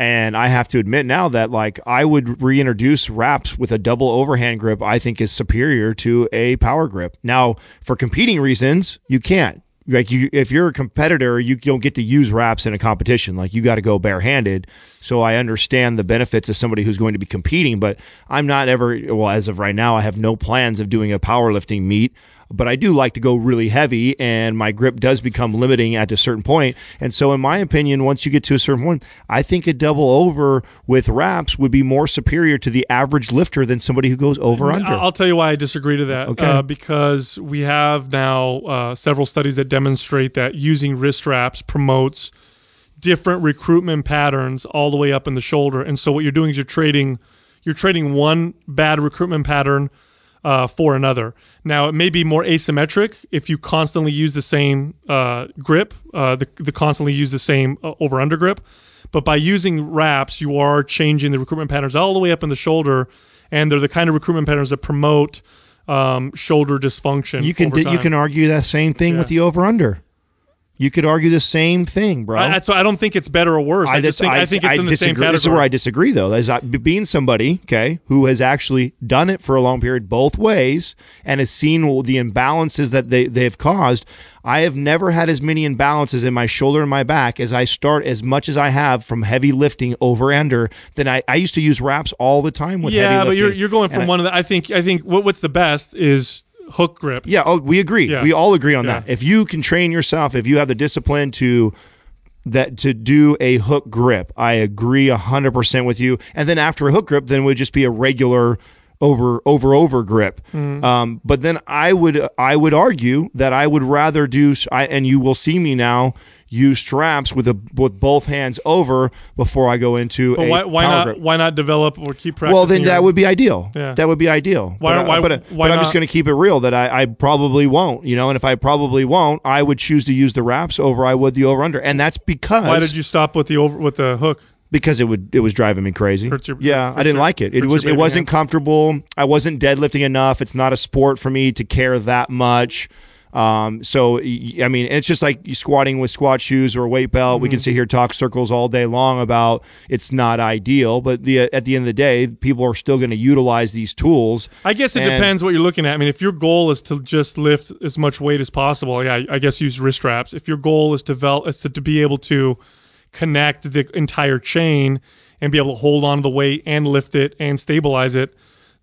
And I have to admit now that like I would reintroduce wraps with a double overhand grip. I think is superior to a power grip. Now, for competing reasons, you can't. Like you if you're a competitor you don't get to use wraps in a competition. Like you got to go barehanded. So i understand the benefits of somebody who's going to be competing but i'm not ever well as of right now i have no plans of doing a powerlifting meet but I do like to go really heavy, and my grip does become limiting at a certain point. And so, in my opinion, once you get to a certain point, I think a double over with wraps would be more superior to the average lifter than somebody who goes over under. I'll tell you why I disagree to that. Okay. Uh, because we have now uh, several studies that demonstrate that using wrist wraps promotes different recruitment patterns all the way up in the shoulder. And so what you're doing is you're trading you're trading one bad recruitment pattern uh, for another. Now it may be more asymmetric if you constantly use the same uh, grip, uh, the, the constantly use the same uh, over under grip. But by using wraps, you are changing the recruitment patterns all the way up in the shoulder, and they're the kind of recruitment patterns that promote um, shoulder dysfunction. you can you can argue that same thing with the over under. You could argue the same thing, bro. I, so I don't think it's better or worse. I, just think I, think it's in the disagree. same category. This is where I disagree, though. Is I, being somebody, okay, who has actually done it for a long period both ways and has seen the imbalances that they they've caused. I have never had as many imbalances in my shoulder and my back as I start as much as I have from heavy lifting over under. Than I, I used to use wraps all the time with yeah, but you're you're going from I- one of the. I think I think what, what's the best is hook grip. Yeah, oh, we agree. Yeah. We all agree on Yeah. that. If you can train yourself, if you have the discipline to that to do a hook grip, I agree hundred percent with you. And then after a hook grip, then it would just be a regular over over over grip. Mm-hmm. Um, but then I would I would argue that I would rather do I, and you will see me now use straps with a with both hands over before I go into But a why why not grip. why not develop or keep practicing? Well, then your- that would be ideal. Yeah. That would be ideal. Why- but, why- but, why but I'm just going to keep it real that I, I probably won't. You know, and if I probably won't, I would choose to use the wraps over I would the over under, and that's because Why did you stop with the over with the hook? because it would it was driving me crazy. Your- yeah, I didn't your- like it. It was it wasn't hands. comfortable. I wasn't deadlifting enough. It's not a sport for me to care that much. Um, so I mean, it's just like you squatting with squat shoes or a weight belt. Mm-hmm. We can sit here talk circles all day long about it's not ideal, but the at the end of the day, people are still going to utilize these tools. I guess it And- depends what you're looking at. I mean, if your goal is to just lift as much weight as possible, yeah, I guess use wrist straps. If your goal is to develop, is to, to be able to connect the entire chain and be able to hold on to the weight and lift it and stabilize it,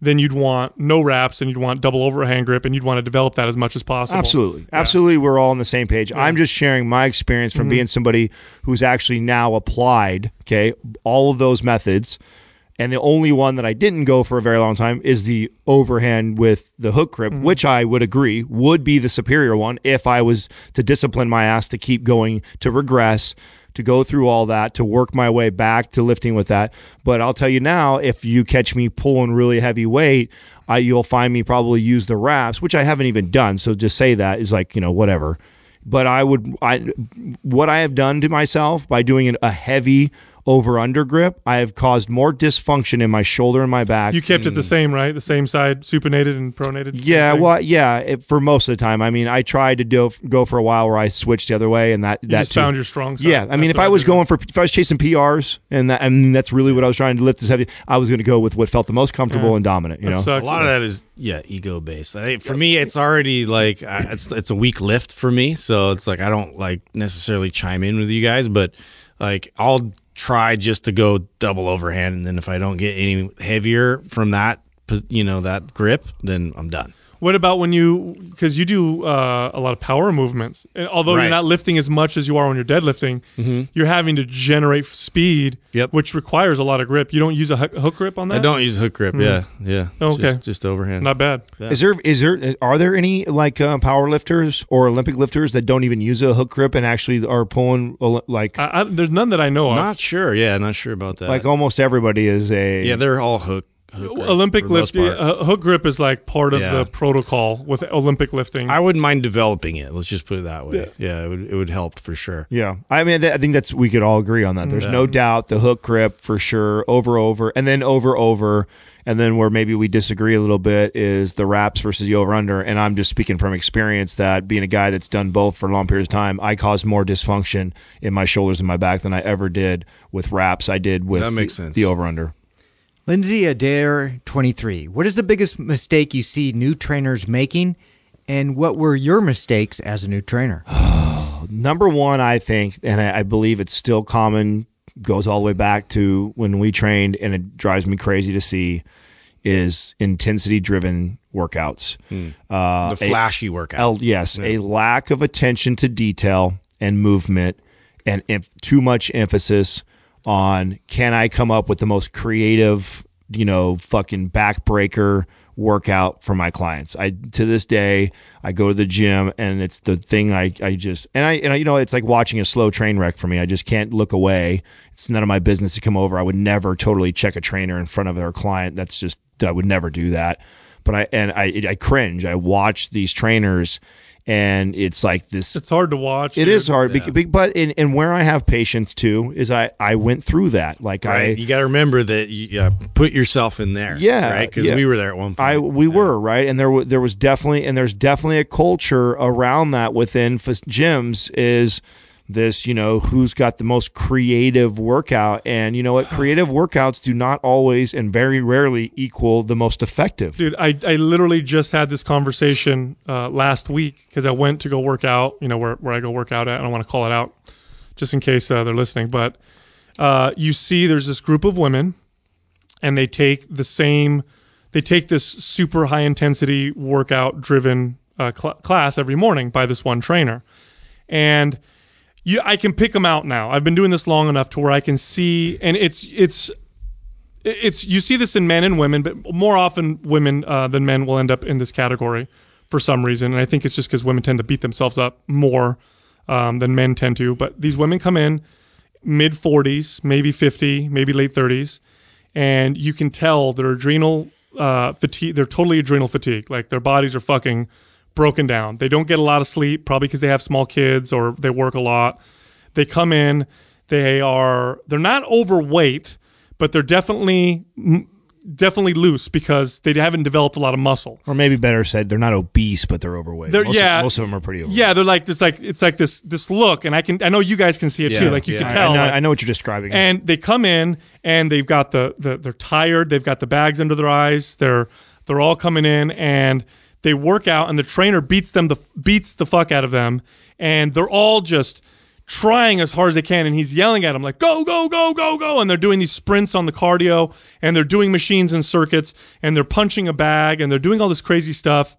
then you'd want no wraps and you'd want double overhand grip and you'd want to develop that as much as possible. Absolutely. Absolutely. We're all on the same page. I'm just sharing my experience Mm-hmm. from being somebody who's actually now applied, okay, all of those methods. And the only one that I didn't go for a very long time is the overhand with the hook grip, Mm-hmm. which I would agree would be the superior one if I was to discipline my ass to keep going, to regress, to go through all that, to work my way back to lifting with that. But I'll tell you now, if you catch me pulling really heavy weight, I, you'll find me probably use the wraps, which I haven't even done. So just say that is like, you know, whatever. But I would, I, what I have done to myself by doing a heavy over under grip, I have caused more dysfunction in my shoulder and my back. You kept it the hmm. same, right? The same side, supinated and pronated. Yeah, well, yeah. It, for most of the time, I mean, I tried to do go for a while where I switched the other way, and that you that just too. found your strong side. Yeah, I mean, That's if I was do. going for if I was chasing PRs and that and that's really what I was trying to lift as heavy, I was going to go with what felt the most comfortable Yeah. and dominant. You That know, sucks. A lot of that is yeah ego based. I, for me, it's already like I- it's it's a weak lift for me, so it's like I don't like necessarily chime in with you guys, but like I'll try just to go double overhand, and then if I don't get any heavier from that, you know, that grip, then I'm done. What about when you because you do uh, a lot of power movements, and although you're not lifting as much as you are when you're deadlifting, you're having to generate speed, Yep. which requires a lot of grip. You don't use a hook grip on that. I don't use a hook grip. Yeah, yeah. Okay. just, just overhand. Not bad. is there is there are there any like uh, power lifters or Olympic lifters that don't even use a hook grip and actually are pulling uh, like I, I, there's none that I know of. Not sure. Yeah, not sure about that. like almost everybody is a yeah, they're all hook. Hook Olympic for the most lift, uh, hook grip is like part of Yeah. the protocol with Olympic lifting. I wouldn't mind developing it. Let's just put it that way. Yeah, it would it would help for sure. Yeah, I mean, th- I think that's we could all agree on that. There's no doubt the hook grip for sure, over over, and then over over, and then where maybe we disagree a little bit is the wraps versus the over under. And I'm just speaking from experience that being a guy that's done both for long periods of time, I caused more dysfunction in my shoulders and my back than I ever did with wraps. I did with That makes the, sense. the over under. Lindsay Adair, 23. What is the biggest mistake you see new trainers making, and what were your mistakes as a new trainer? Number one, I think, and I, I believe it's still common, goes all the way back to when we trained, and it drives me crazy to see, is intensity driven workouts. Uh, the a- flashy workout. L- yes, a lack of attention to detail and movement, and em- too much emphasis on can I come up with the most creative, you know, fucking backbreaker workout for my clients. I to this day I go to the gym and it's the thing I, I just and I and I, you know it's like watching a slow train wreck for me. I just can't look away. It's none of my business to come over. I would never totally check a trainer in front of their client. That's just I would never do that. But I and I I cringe. I watch these trainers and it's like this It's hard to watch. it dude. is hard, bec- but in, and where I have patience too is I I went through that. Like right. I you got to remember that you uh, put yourself in there. Yeah, Right. Because yeah. we were there at one point. I we were right, and there wa- there was definitely and there's definitely a culture around that within f- gyms is this you know who's got the most creative workout and you know what creative workouts do not always and very rarely equal the most effective Dude, I, I literally just had this conversation uh, last week because I went to go work out, you know, where, where I go work out at. I don't want to call it out just in case uh, they're listening. But uh, you see, there's this group of women and they take the same, they take this super high intensity workout driven uh, cl- class every morning by this one trainer. And you, I can pick them out now. I've been doing this long enough to where I can see, and it's, it's, it's you see this in men and women, but more often women uh, than men will end up in this category for some reason. And I think it's just because women tend to beat themselves up more um, than men tend to. But these women come in mid 40s, maybe 50, maybe late 30s, and you can tell their adrenal uh, fatigue. They're totally adrenal fatigue. Like their bodies are fucking broken down. They don't get a lot of sleep, probably because they have small kids or they work a lot. They come in, they are they're not overweight, but they're definitely definitely loose because they haven't developed a lot of muscle. or maybe better said they're not obese but they're overweight They're- most, yeah. of, most of them are pretty overweight Yeah, they're like it's like it's like this this look, and I can I know you guys can see it too. Like you yeah. can I, tell. know, like- I know what you're describing and they come in and they've got the, the they're tired they've got the bags under their eyes they're they're all coming in and they work out and the trainer beats them the beats the fuck out of them. And they're all just trying as hard as they can. And he's yelling at them like go go go go go. And they're doing these sprints on the cardio and they're doing machines and circuits and they're punching a bag and they're doing all this crazy stuff.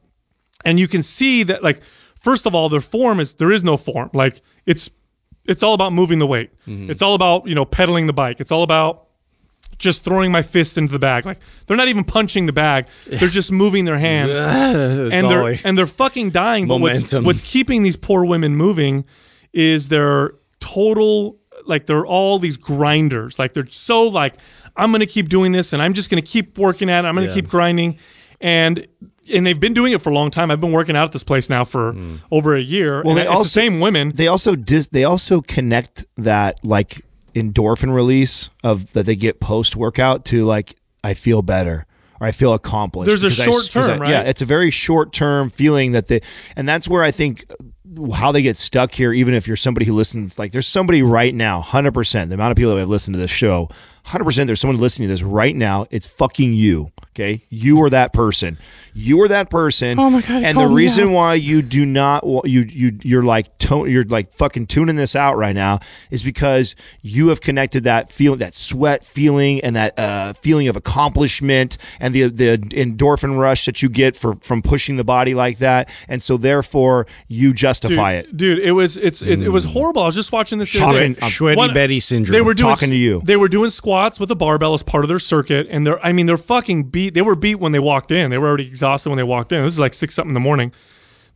And you can see that like first of all their form is there is no form. Like it's it's all about moving the weight. Mm-hmm. It's all about you know pedaling the bike. It's all about just throwing my fist into the bag. Like they're not even punching the bag. They're just moving their hands. And they're always- and they're fucking dying. But what's, Momentum. what's keeping these poor women moving is their total like they're all these grinders. Like they're so like i'm gonna keep doing this and i'm just gonna keep working at it. I'm gonna keep grinding. And and they've been doing it for a long time. I've been working out at this place now for hmm. over a year. Well they and it's also- the same women. they also dis- they also connect that like endorphin release of that they get post workout to like I feel better or I feel accomplished. There's a I- short I- term, right? Yeah, it's a very short term feeling that they, and that's where I think how they get stuck here. Even if you're somebody who listens, like there's somebody right now, hundred percent, the amount of people that have listened to this show, hundred percent, there's someone listening to this right now. It's fucking you. Okay, you are that person. You are that person. Oh my God, And the reason why you do not you you you're like tone you're like fucking tuning this out right now is because you have connected that feeling that sweat feeling and that uh, feeling of accomplishment and the the endorphin rush that you get for from pushing the body like that and so therefore you justify dude, it dude it was it's it, it was horrible i was just watching this the other I'm Sweaty Betty syndrome. They were doing talking to you. They were doing squats with a barbell as part of their circuit, and they're I mean they're fucking beat. They were beat when they walked in. They were already exhausted when they walked in. This is like six something in the morning.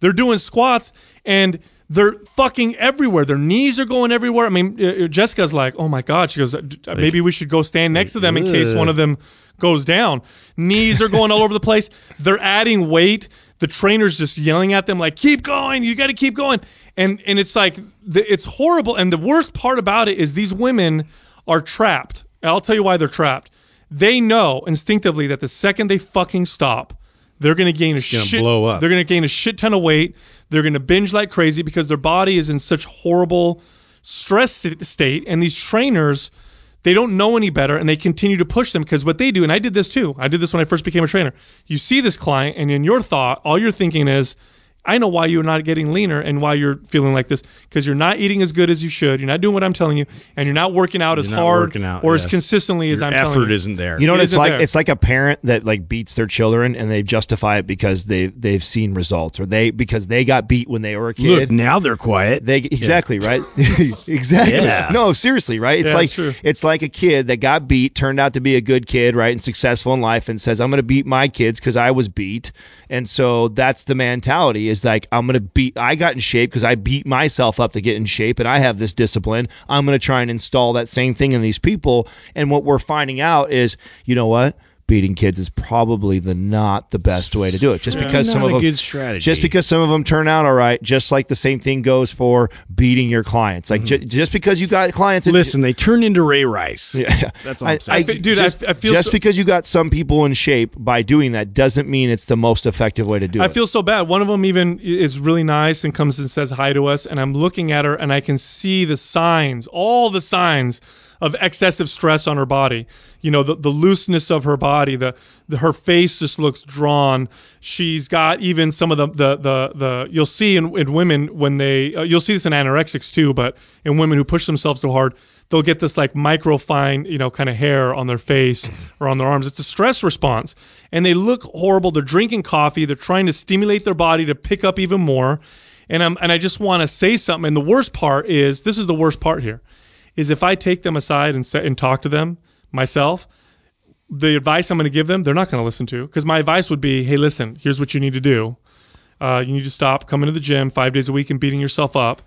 They're doing squats and they're fucking everywhere. Their knees are going everywhere. I mean, uh, uh, Jessica's like, oh my god. She goes, "Uh, maybe we should go stand next to them in case one of them goes down. Knees are going all over the place. They're adding weight. The trainer's just yelling at them like, "Keep going! You got to keep going!" And and it's like the, it's horrible. And the worst part about it is these women are trapped. I'll tell you why they're trapped. They know instinctively that the second they fucking stop, they're going to gain a gonna shit. blow up. They're going to gain a shit ton of weight. They're going to binge like crazy because their body is in such horrible stress state. And these trainers, they don't know any better and they continue to push them because what they do, and I did this too. I did this when I first became a trainer. You see this client, and in your thought, all you're thinking is, I know why you're not getting leaner and why you're feeling like this because you're not eating as good as you should. You're not doing what I'm telling you, and you're not working out as You're not hard out, or as yes. consistently as Your I'm effort telling you. isn't there. You know what It it's like? there. It's like a parent that like beats their children and they justify it because they they've seen results or they because they got beat when they were a kid. Look, now they're quiet. They exactly right. exactly. Yeah. No, seriously, right? It's Yeah, like it's true. it's like a kid that got beat, turned out to be a good kid, right, and successful in life, and says, "I'm going to beat my kids because I was beat." And so that's the mentality: is like I'm to beat. I got in shape because I beat myself up to get in shape, and I have this discipline. I'm to try and install that same thing in these people. And what we're finding out is, you know what? Beating kids is probably the not the best way to do it. Just because Not some of them, good strategy. just because some of them turn out all right, just like the same thing goes for beating your clients. Like mm-hmm. ju- just because you got clients, in- Listen, they turned into Ray Rice. yeah, That's all I'm saying. I fe- dude, I just, I feel just so- because you got some people in shape by doing that doesn't mean it's the most effective way to do it. I feel so bad. One of them even is really nice and comes and says hi to us, and I'm looking at her and I can see the signs, all the signs of excessive stress on her body. You know, the, the looseness of her body, the, the her face just looks drawn. She's got even some of the the the, the you'll see in, in women when they uh, you'll see this in anorexics too, but in women who push themselves so hard, they'll get this like micro fine, you know, kind of hair on their face or on their arms. It's a stress response. And they look horrible. They're drinking coffee. They're trying to stimulate their body to pick up even more. And I'm and I just want to say something. And the worst part is this is the worst part here, is if I take them aside and and talk to them myself, the advice I'm going to give them, they're not going to listen to because my advice would be, hey, listen, here's what you need to do. Uh, you need to stop coming to the gym five days a week and beating yourself up.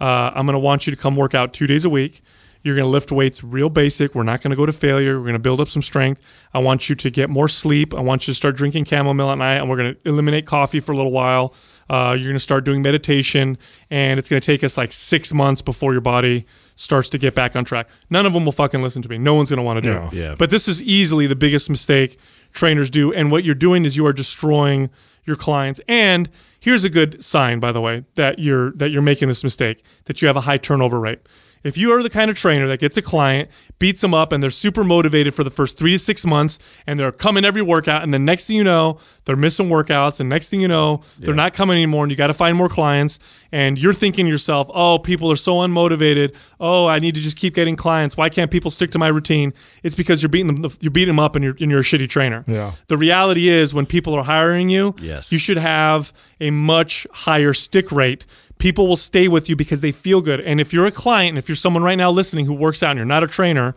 Uh, I'm going to want you to come work out two days a week. You're going to lift weights real basic. We're not going to go to failure. We're going to build up some strength. I want you to get more sleep. I want you to start drinking chamomile at night, and we're going to eliminate coffee for a little while. Uh, you're going to start doing meditation, and it's going to take us like six months before your body starts to get back on track. None of them will fucking listen to me. No one's going to want to do it. Yeah. But this is easily the biggest mistake trainers do. And what you're doing is you are destroying your clients. And here's a good sign, by the way, that you're that you're making this mistake, that you have a high turnover rate. If you are the kind of trainer that gets a client, beats them up, and they're super motivated for the first three to six months, and they're coming every workout, and the next thing you know, they're missing workouts, and next thing you know, they're not coming anymore, and you got to find more clients, and you're thinking to yourself, oh, people are so unmotivated. Oh, I need to just keep getting clients. Why can't people stick to my routine? It's because you're beating them, you're beating them up, and you're and you're a shitty trainer. Yeah. The reality is, when people are hiring you, Yes. you should have a much higher stick rate. People will stay with you because they feel good. And if you're a client, and if you're someone right now listening who works out and you're not a trainer,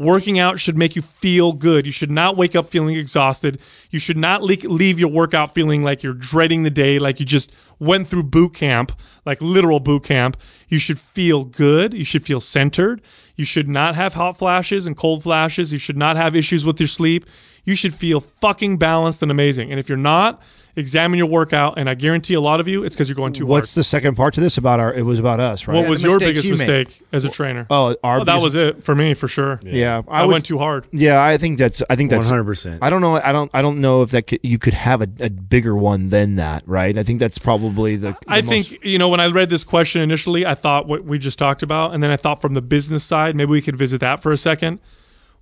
working out should make you feel good. You should not wake up feeling exhausted. You should not le- leave your workout feeling like you're dreading the day, like you just went through boot camp, like literal boot camp. You should feel good. You should feel centered. You should not have hot flashes and cold flashes. You should not have issues with your sleep. You should feel fucking balanced and amazing. And if you're not, examine your workout. And I guarantee a lot of you, it's because you're going too hard. What's the second part to this about our? It was about us, right? what was your biggest you made. mistake as a trainer? oh, our Oh, that was it for me, for sure. Yeah, I, was- went too hard. Yeah, I think that's. I think that's 100%. I don't know. I don't. I don't know if that could, you could have a, a bigger one than that, right? I think that's probably the. I the think you know when I read this question initially, I thought what we just talked about, and then I thought from the business side, maybe we could visit that for a second.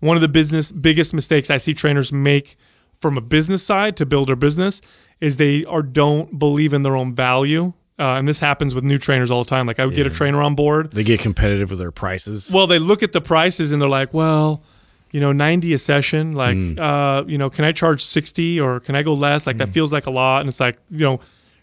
One of the business biggest mistakes I see trainers make from a business side to build their business is they are don't believe in their own value, uh, and this happens with new trainers all the time. Like I would get a trainer on board, They get competitive with their prices. well, they look at the prices and they're like, well, you know, 90 a session, like, uh, you know, can I charge 60 or can I go less? Like, that feels like a lot. And it's like, you know,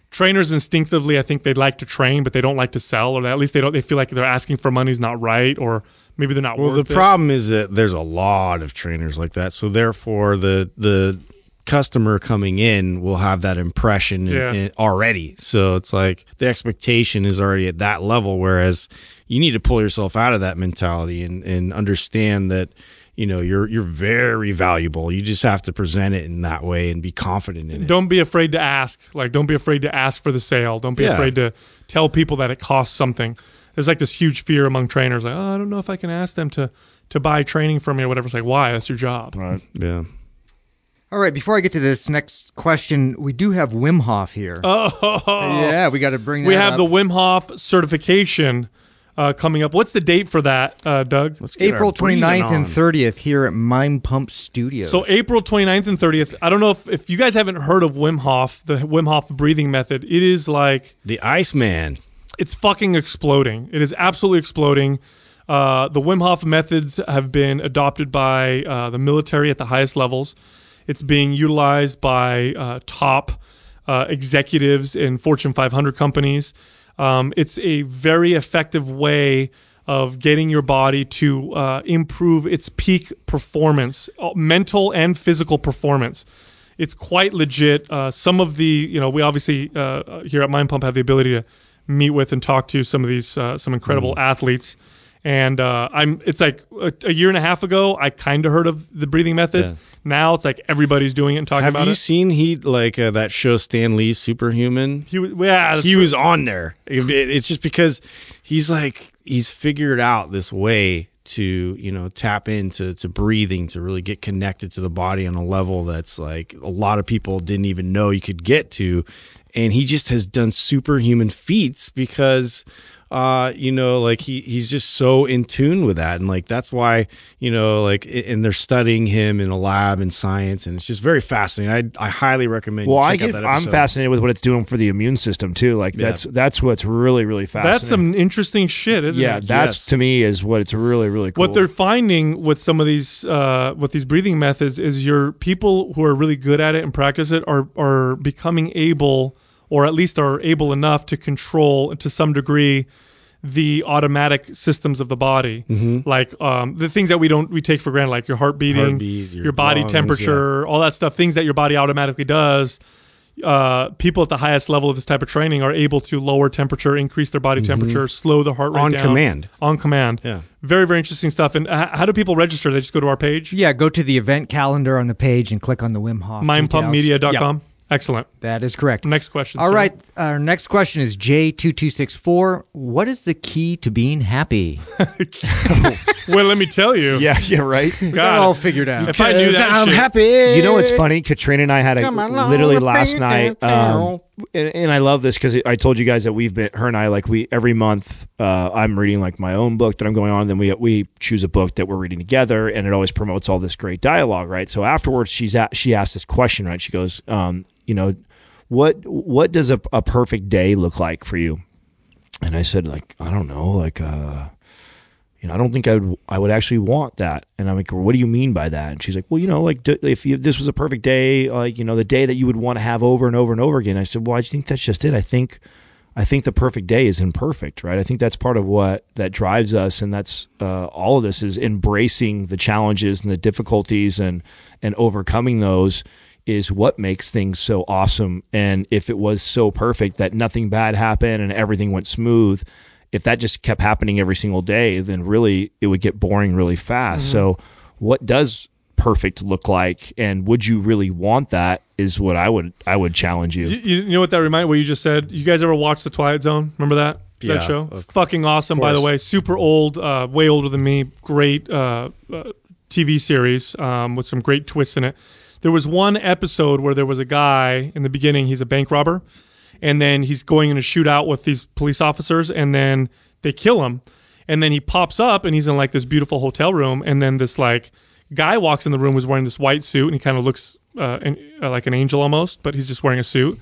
trainers instinctively, I think they'd like to train, but they don't like to sell, or at least they don't, they feel like they're asking for money is not right, or maybe they're not worth it. Well, the it. problem is that there's a lot of trainers like that. So therefore, the the customer coming in will have that impression in- Yeah. in- already. So it's like the expectation is already at that level. Whereas you need to pull yourself out of that mentality and and understand that you know you're you're very valuable. You just have to present it in that way and be confident in it. Don't be afraid to ask. Like, don't be afraid to ask for the sale. Don't be Yeah. afraid to tell people that it costs something. There's like this huge fear among trainers, like, oh, I don't know if I can ask them to to buy training from me or whatever. It's like, why? That's your job. Right. Yeah. All right, before I get to this next question, we do have Wim Hof here. Oh, yeah, we got to bring that we have up. the Wim Hof certification. uh, coming up. What's the date for that, uh, Doug? Let's April our breathing 29th and 30th here at Mind Pump Studios. So April 29th and 30th. I don't know if, if you guys haven't heard of Wim Hof, the Wim Hof breathing method. It is like The Iceman. it's fucking exploding. It is absolutely exploding. Uh, the Wim Hof methods have been adopted by uh, the military at the highest levels. It's being utilized by uh, top uh, executives in Fortune 500 companies. Um, it's a very effective way of getting your body to uh, improve its peak performance, uh, mental and physical performance it's quite legit. Uh, some of the, you know, we obviously uh, here at Mind Pump have the ability to meet with and talk to some of these uh, some incredible Mm-hmm. athletes. And uh, I'm. It's like a, a year and a half ago. I kind of heard of the breathing methods. Yeah. Now it's like everybody's doing it and talking Have about it. Have you seen he like uh, that show Stan Lee Superhuman? He, was- yeah, he right. was on there. It- it- It's just because he's like he's figured out this way to you know tap into to breathing to really get connected to the body on a level that's like a lot of people didn't even know you could get to, and he just has done superhuman feats because uh you know like he he's just so in tune with that and like that's why you know like and they're studying him in a lab in science and it's just very fascinating i i highly recommend you Well, I check out get, that I'm fascinated with what it's doing for the immune system too. Like that's that's what's really really fascinating. That's some interesting shit, isn't yeah. it? Yeah, that's Yes. to me is what it's really really cool. What they're finding with some of these uh, with these breathing methods is your people who are really good at it and practice it are are becoming able, or at least are able enough to control to some degree the automatic systems of the body, like um, the things that we don't we take for granted, like your heart beating, Heartbeat, your, your body lungs, temperature, all that stuff, things that your body automatically does. Uh, people at the highest level of this type of training are able to lower temperature, increase their body temperature, slow the heart rate On down. command. On command. Yeah. Very, very interesting stuff. And uh, how do people register? They just go to our page, yeah, go to the event calendar on the page and click on the Wim Hof. details. mindpumpmedia.com. Yeah, Excellent. that is correct. Next question. All sir. right, our next question is J2264. What is the key to being happy? Well, let me tell you. yeah yeah right. God, all figured out. If I knew that I'm shit- happy. You know what's funny? Katrina and I had a literally last night, um, and, and I love this because I told you guys that we've been her and I like we every month uh, I'm reading like my own book that I'm going on, then we we choose a book that we're reading together, and it always promotes all this great dialogue, right? So afterwards, she's at, she asked this question, right? She goes, um, you know, what what does a, a perfect day look like for you? And I said, like, I don't know, like, uh, you know, I don't think I would I would actually want that. And I'm like, what do you mean by that? And she's like, well, you know, like if you, this was a perfect day, like you know, the day that you would want to have over and over and over again. I said, well, I think that's just it. I think, I think the perfect day is imperfect, right? I think that's part of what that drives us, and that's uh, all of this is embracing the challenges and the difficulties and and overcoming those is what makes things so awesome. And if it was so perfect that nothing bad happened and everything went smooth, if that just kept happening every single day, then really it would get boring really fast. So, what does perfect look like, and would you really want that? Is what I would I would challenge you. You, you know what that remind? What you just said? You guys ever watch The Twilight Zone? Remember that Yeah, that show? Fucking awesome, by the way. Super old, uh, way older than me. Great uh, uh, TV series um, with some great twists in it. There was one episode where there was a guy in the beginning. He's a bank robber, and then he's going in a shootout with these police officers, and then they kill him, and then he pops up, and he's in like this beautiful hotel room, and then this like guy walks in the room who's wearing this white suit, and he kind of looks uh, an, uh, like an angel almost, but he's just wearing a suit,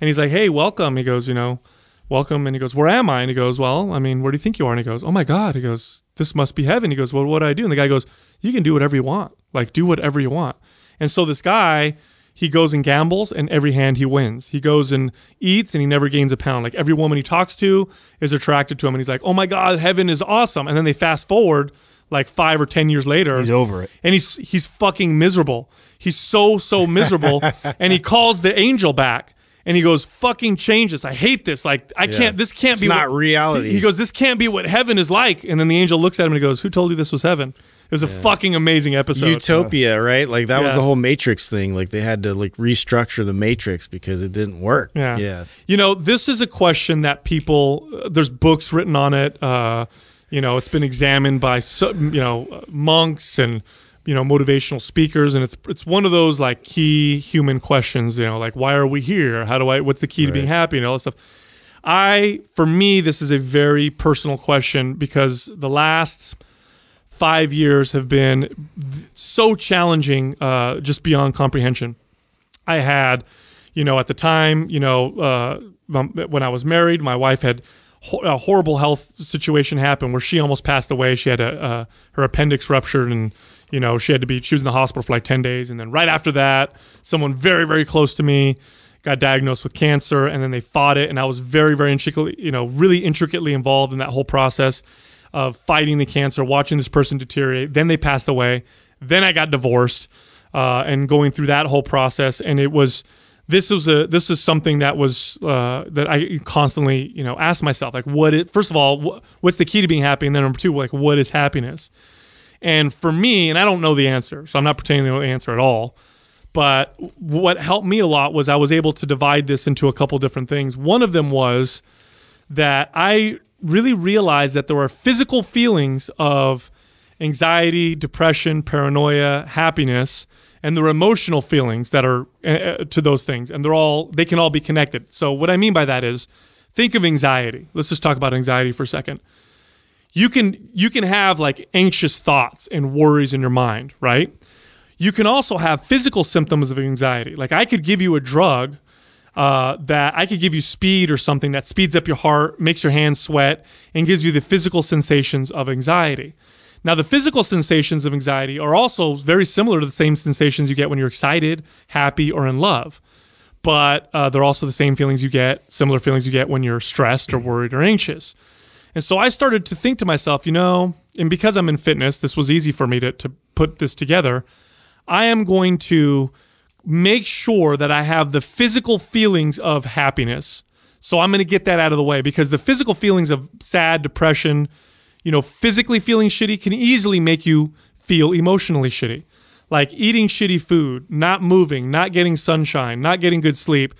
and he's like, "Hey, welcome." He goes, "You know." Welcome, and he goes, "Where am I?" And he goes, "Well, I mean, where do you think you are?" And he goes, "Oh my God!" He goes, "This must be heaven." He goes, "Well, what do I do?" And the guy goes, "You can do whatever you want. Like, do whatever you want." And so this guy, he goes and gambles, and every hand he wins. He goes and eats, and he never gains a pound. Like every woman he talks to is attracted to him, and he's like, "Oh my God, heaven is awesome." And then they fast forward like five or ten years later, He's over it. and he's he's fucking miserable. He's so so miserable, and he calls the angel back, and he goes, "Fucking change this. I hate this. Like I can't. This can't be It's be not what- reality. He goes, "This can't be what heaven is like." And then the angel looks at him and he goes, "Who told you this was heaven?" It was a fucking amazing episode. Utopia, right? Like that was the whole Matrix thing. Like they had to like restructure the Matrix because it didn't work. Yeah. yeah. You know, this is a question that people, uh, there's books written on it. Uh, you know, it's been examined by, some, you know, monks and, you know, motivational speakers. And it's, it's one of those like key human questions, you know, like, why are we here? How do I, what's the key to being happy and all that stuff. I, for me, this is a very personal question because the last five years have been so challenging, uh, just beyond comprehension. I had, you know, at the time, you know, uh, um, when I was married, my wife had a horrible health situation happen where she almost passed away. She had a, uh, her appendix ruptured and, you know, she had to be, she was in the hospital for like 10 days. And then right after that, someone very, very close to me got diagnosed with cancer and then they fought it. And I was very, very intricately, you know, really intricately involved in that whole process of fighting the cancer, watching this person deteriorate. Then they passed away. Then I got divorced uh, and going through that whole process. And it was this was a this is something that was uh, that I constantly you know asked myself like what it first of all wh- what's the key to being happy, and then number two like what is happiness. And for me, and I don't know the answer, so I'm not pretending to know the answer at all. But what helped me a lot was I was able to divide this into a couple different things. One of them was that I really realized that there were physical feelings of anxiety, depression, paranoia, happiness, and there are emotional feelings that are uh, to those things, and they're all they can all be connected. So what I mean by that is, think of anxiety. Let's just talk about anxiety for a second. You can you can have like anxious thoughts and worries in your mind, right? You can also have physical symptoms of anxiety. Like I could give you a drug uh, that I could give you speed or something that speeds up your heart, makes your hands sweat, and gives you the physical sensations of anxiety. Now, the physical sensations of anxiety are also very similar to the same sensations you get when you're excited, happy, or in love. But uh, they're also the same feelings you get, similar feelings you get when you're stressed or worried or anxious. And so I started to think to myself, you know, and because I'm in fitness, this was easy for me to, to put this together. I am going to make sure that I have the physical feelings of happiness. So I'm going to get that out of the way because the physical feelings of sad, depression, you know, physically feeling shitty can easily make you feel emotionally shitty. Like eating shitty food, not moving, not getting sunshine, not getting good sleep.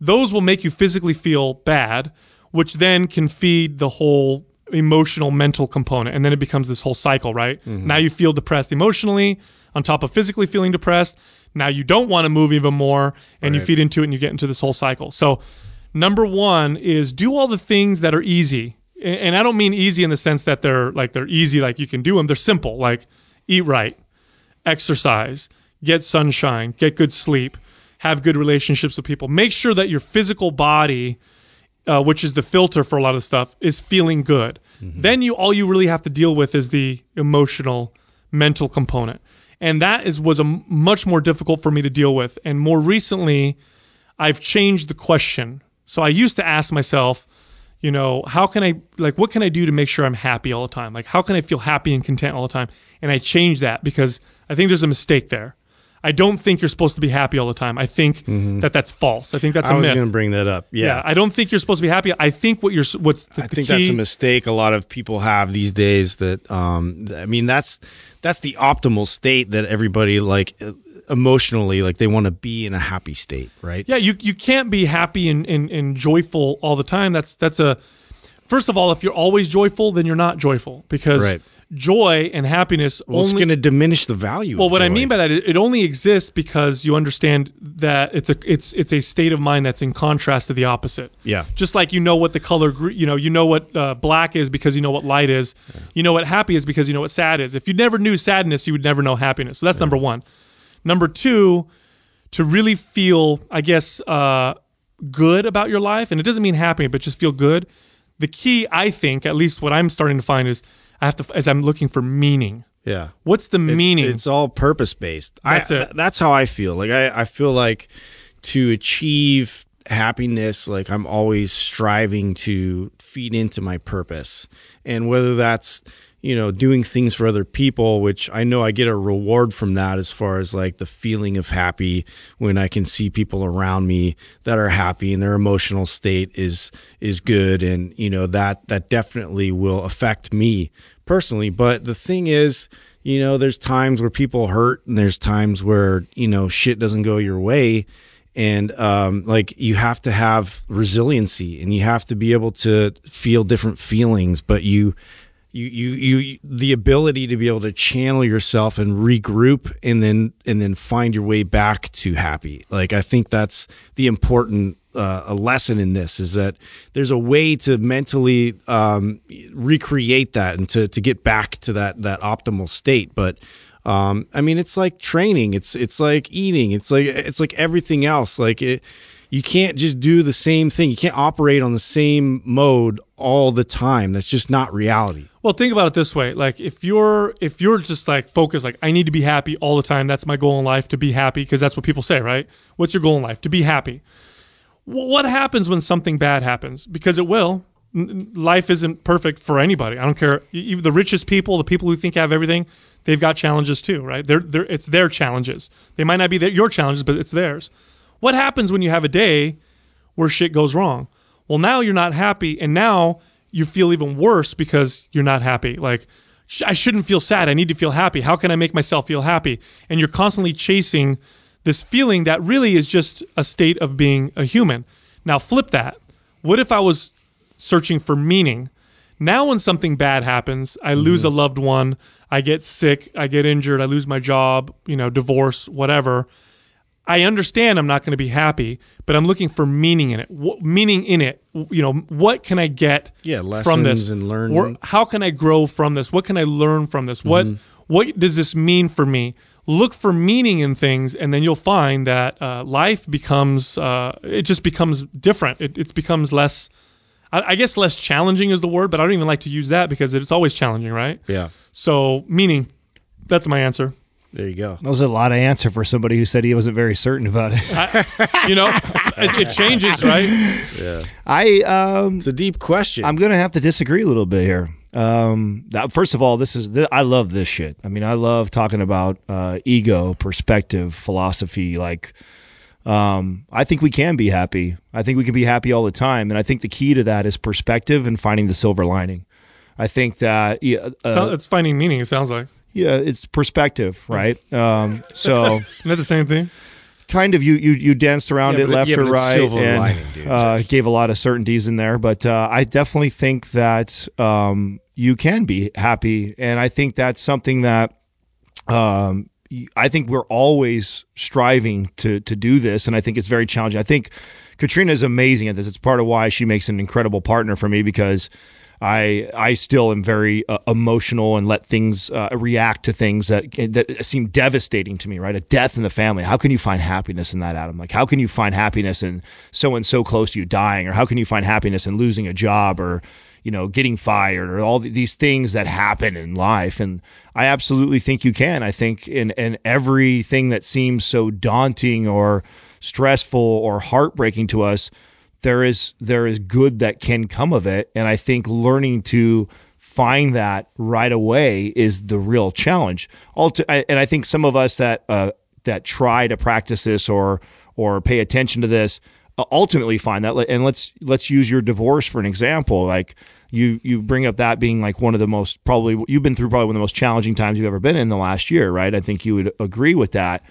Those will make you physically feel bad, which then can feed the whole emotional mental component and then it becomes this whole cycle right mm-hmm. now you feel depressed emotionally on top of physically feeling depressed now you don't want to move even more and you feed into it and you get into this whole cycle. So number one is do all the things that are easy. And i don't mean easy in the sense that they're like they're easy like you can do them they're simple like eat right exercise get sunshine get good sleep have good relationships with people. Make sure that your physical body uh, which is the filter for a lot of stuff, is feeling good. Then you all you really have to deal with is the emotional, mental component, and that is was a much more difficult for me to deal with. And more recently, I've changed the question. So I used to ask myself, you know, how can I like what can I do to make sure I'm happy all the time? Like how can I feel happy and content all the time? And I changed that because I think there's a mistake there. I don't think you're supposed to be happy all the time. I think that that's false. I think that's I a was going to bring that up. Yeah. Yeah. I don't think you're supposed to be happy. I think what you're what's the, I think that's a mistake a lot of people have these days that um I mean that's that's the optimal state that everybody like emotionally like they want to be in a happy state, right? Yeah, you you can't be happy and, and, and joyful all the time. That's that's a first of all, if you're always joyful, then you're not joyful because Right. Joy and happiness Well, it's going to diminish the value. Well, what I mean by that, it, it only exists because you understand that it's a it's it's a state of mind that's in contrast to the opposite. Yeah. Just like you know what the color, you know, you know what uh, black is because you know what light is. You know what happy is because you know what sad is. If you never knew sadness, you would never know happiness. So that's number one. Number two, to really feel, I guess, uh, good about your life, and it doesn't mean happy, but just feel good. The key, I think, at least what I'm starting to find is I have to, as I'm looking for meaning. Yeah. What's the It's- meaning? It's all purpose based. That's I, it. th- that's how I feel. Like I, I feel like to achieve happiness, like I'm always striving to feed into my purpose, and whether that's you know doing things for other people, which I know I get a reward from that as far as like the feeling of happy when I can see people around me that are happy and their emotional state is is good, and you know that that definitely will affect me personally. But the thing is, you know, there's times where people hurt and there's times where, you know, shit doesn't go your way. And um, like you have to have resiliency and you have to be able to feel different feelings, but you you you you the ability to be able to channel yourself and regroup and then and then find your way back to happy. Like I think that's the important uh, a lesson in this is that there's a way to mentally um, recreate that and to to get back to that that optimal state, but. Um, I mean, it's like training. It's it's like eating. It's like it's like everything else. Like it, you can't just do the same thing. You can't operate on the same mode all the time. That's just not reality. Well, think about it this way: like if you're if you're just like focused, like I need to be happy all the time. That's my goal in life to be happy because that's what people say, right? What's your goal in life? To be happy. Wh- What happens when something bad happens? Because it will. Life isn't perfect for anybody. I don't care. Even the richest people, the people who think have everything, they've got challenges too, right? They're, they're, it's their challenges. They might not be their, your challenges, but it's theirs. What happens when you have a day where shit goes wrong? Well, now you're not happy, and now you feel even worse because you're not happy. Like, sh- I shouldn't feel sad. I need to feel happy. How can I make myself feel happy? And you're constantly chasing this feeling that really is just a state of being a human. Now, flip that. What if I was searching for meaning? Now, when something bad happens, I mm-hmm. lose a loved one, I get sick, I get injured, I lose my job, you know, divorce, whatever. I understand I'm not going to be happy, but I'm looking for meaning in it. What, meaning in it, you know, what can I get Yeah, from this? and learning. Or how can I grow from this? What can I learn from this? What what does this mean for me? Look for meaning in things, and then you'll find that uh, life becomes uh, it just becomes different. It, it becomes less. I, I guess less challenging is the word, but I don't even like to use that because it's always challenging, right? Yeah. So meaning, that's my answer. There you go. That was a lot of answer for somebody who said he wasn't very certain about it. You know, it, it changes, right? Yeah. I um It's a deep question. I'm gonna have to disagree a little bit here. Um, that- first of all, this is th- I love this shit. I mean, I love talking about uh, ego, perspective, philosophy. Like, um, I think we can be happy. I think we can be happy all the time, and I think the key to that is perspective and finding the silver lining. I think that yeah, uh, So, it's finding meaning. It sounds like. Yeah, it's perspective, right? Um, so Isn't that the same thing? kind of you you you danced around Yeah, it left yeah, or right and lining, uh, gave a lot of certainties in there but uh, i definitely think that um, you can be happy and i think that's something that um, I think we're always striving to to do this, and I think it's very challenging. I think Katrina is amazing at this. It's part of why she makes an incredible partner for me because I I still am very uh, emotional and let things uh, react to things that that seem devastating to me. Right, a death in the family. How can you find happiness in that, Adam? Like, how can you find happiness in someone so close to you dying, or how can you find happiness in losing a job, or you know, getting fired or all these things that happen in life. And I absolutely think you can. I think in, in everything that seems so daunting or stressful or heartbreaking to us, there is there is good that can come of it. And I think learning to find that right away is the real challenge. And I think some of us that uh, that try to practice this or or pay attention to this uh, ultimately find that and let's let's use your divorce for an example like you you bring up that being like one of the most probably you've been through probably one of the most challenging times you've ever been in the last year right i think you would agree with that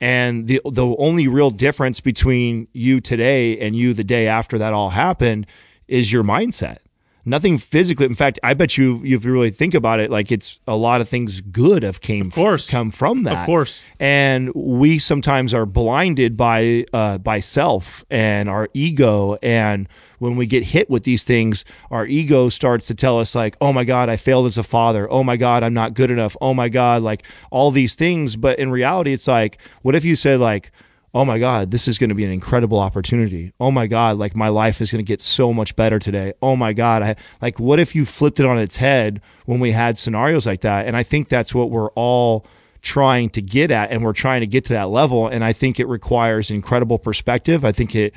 and the the only real difference between you today and you the day after that all happened is your mindset nothing physically. In fact i bet you if you really think about it like it's a lot of things good have came of course. come from that. Of course. and we sometimes are blinded by uh, by self and our ego. And when we get hit with these things our ego starts to tell us like oh my god i failed as a father. Oh my god i'm not good enough. Oh my god like all these things. But in reality it's like what if you said like oh my god this is going to be an incredible opportunity. Oh my god like my life is going to get so much better today. Oh my god i like what if you flipped it on its head when we had scenarios like that? And i think that's what we're all trying to get at and we're trying to get to that level and i think it requires incredible perspective. I think it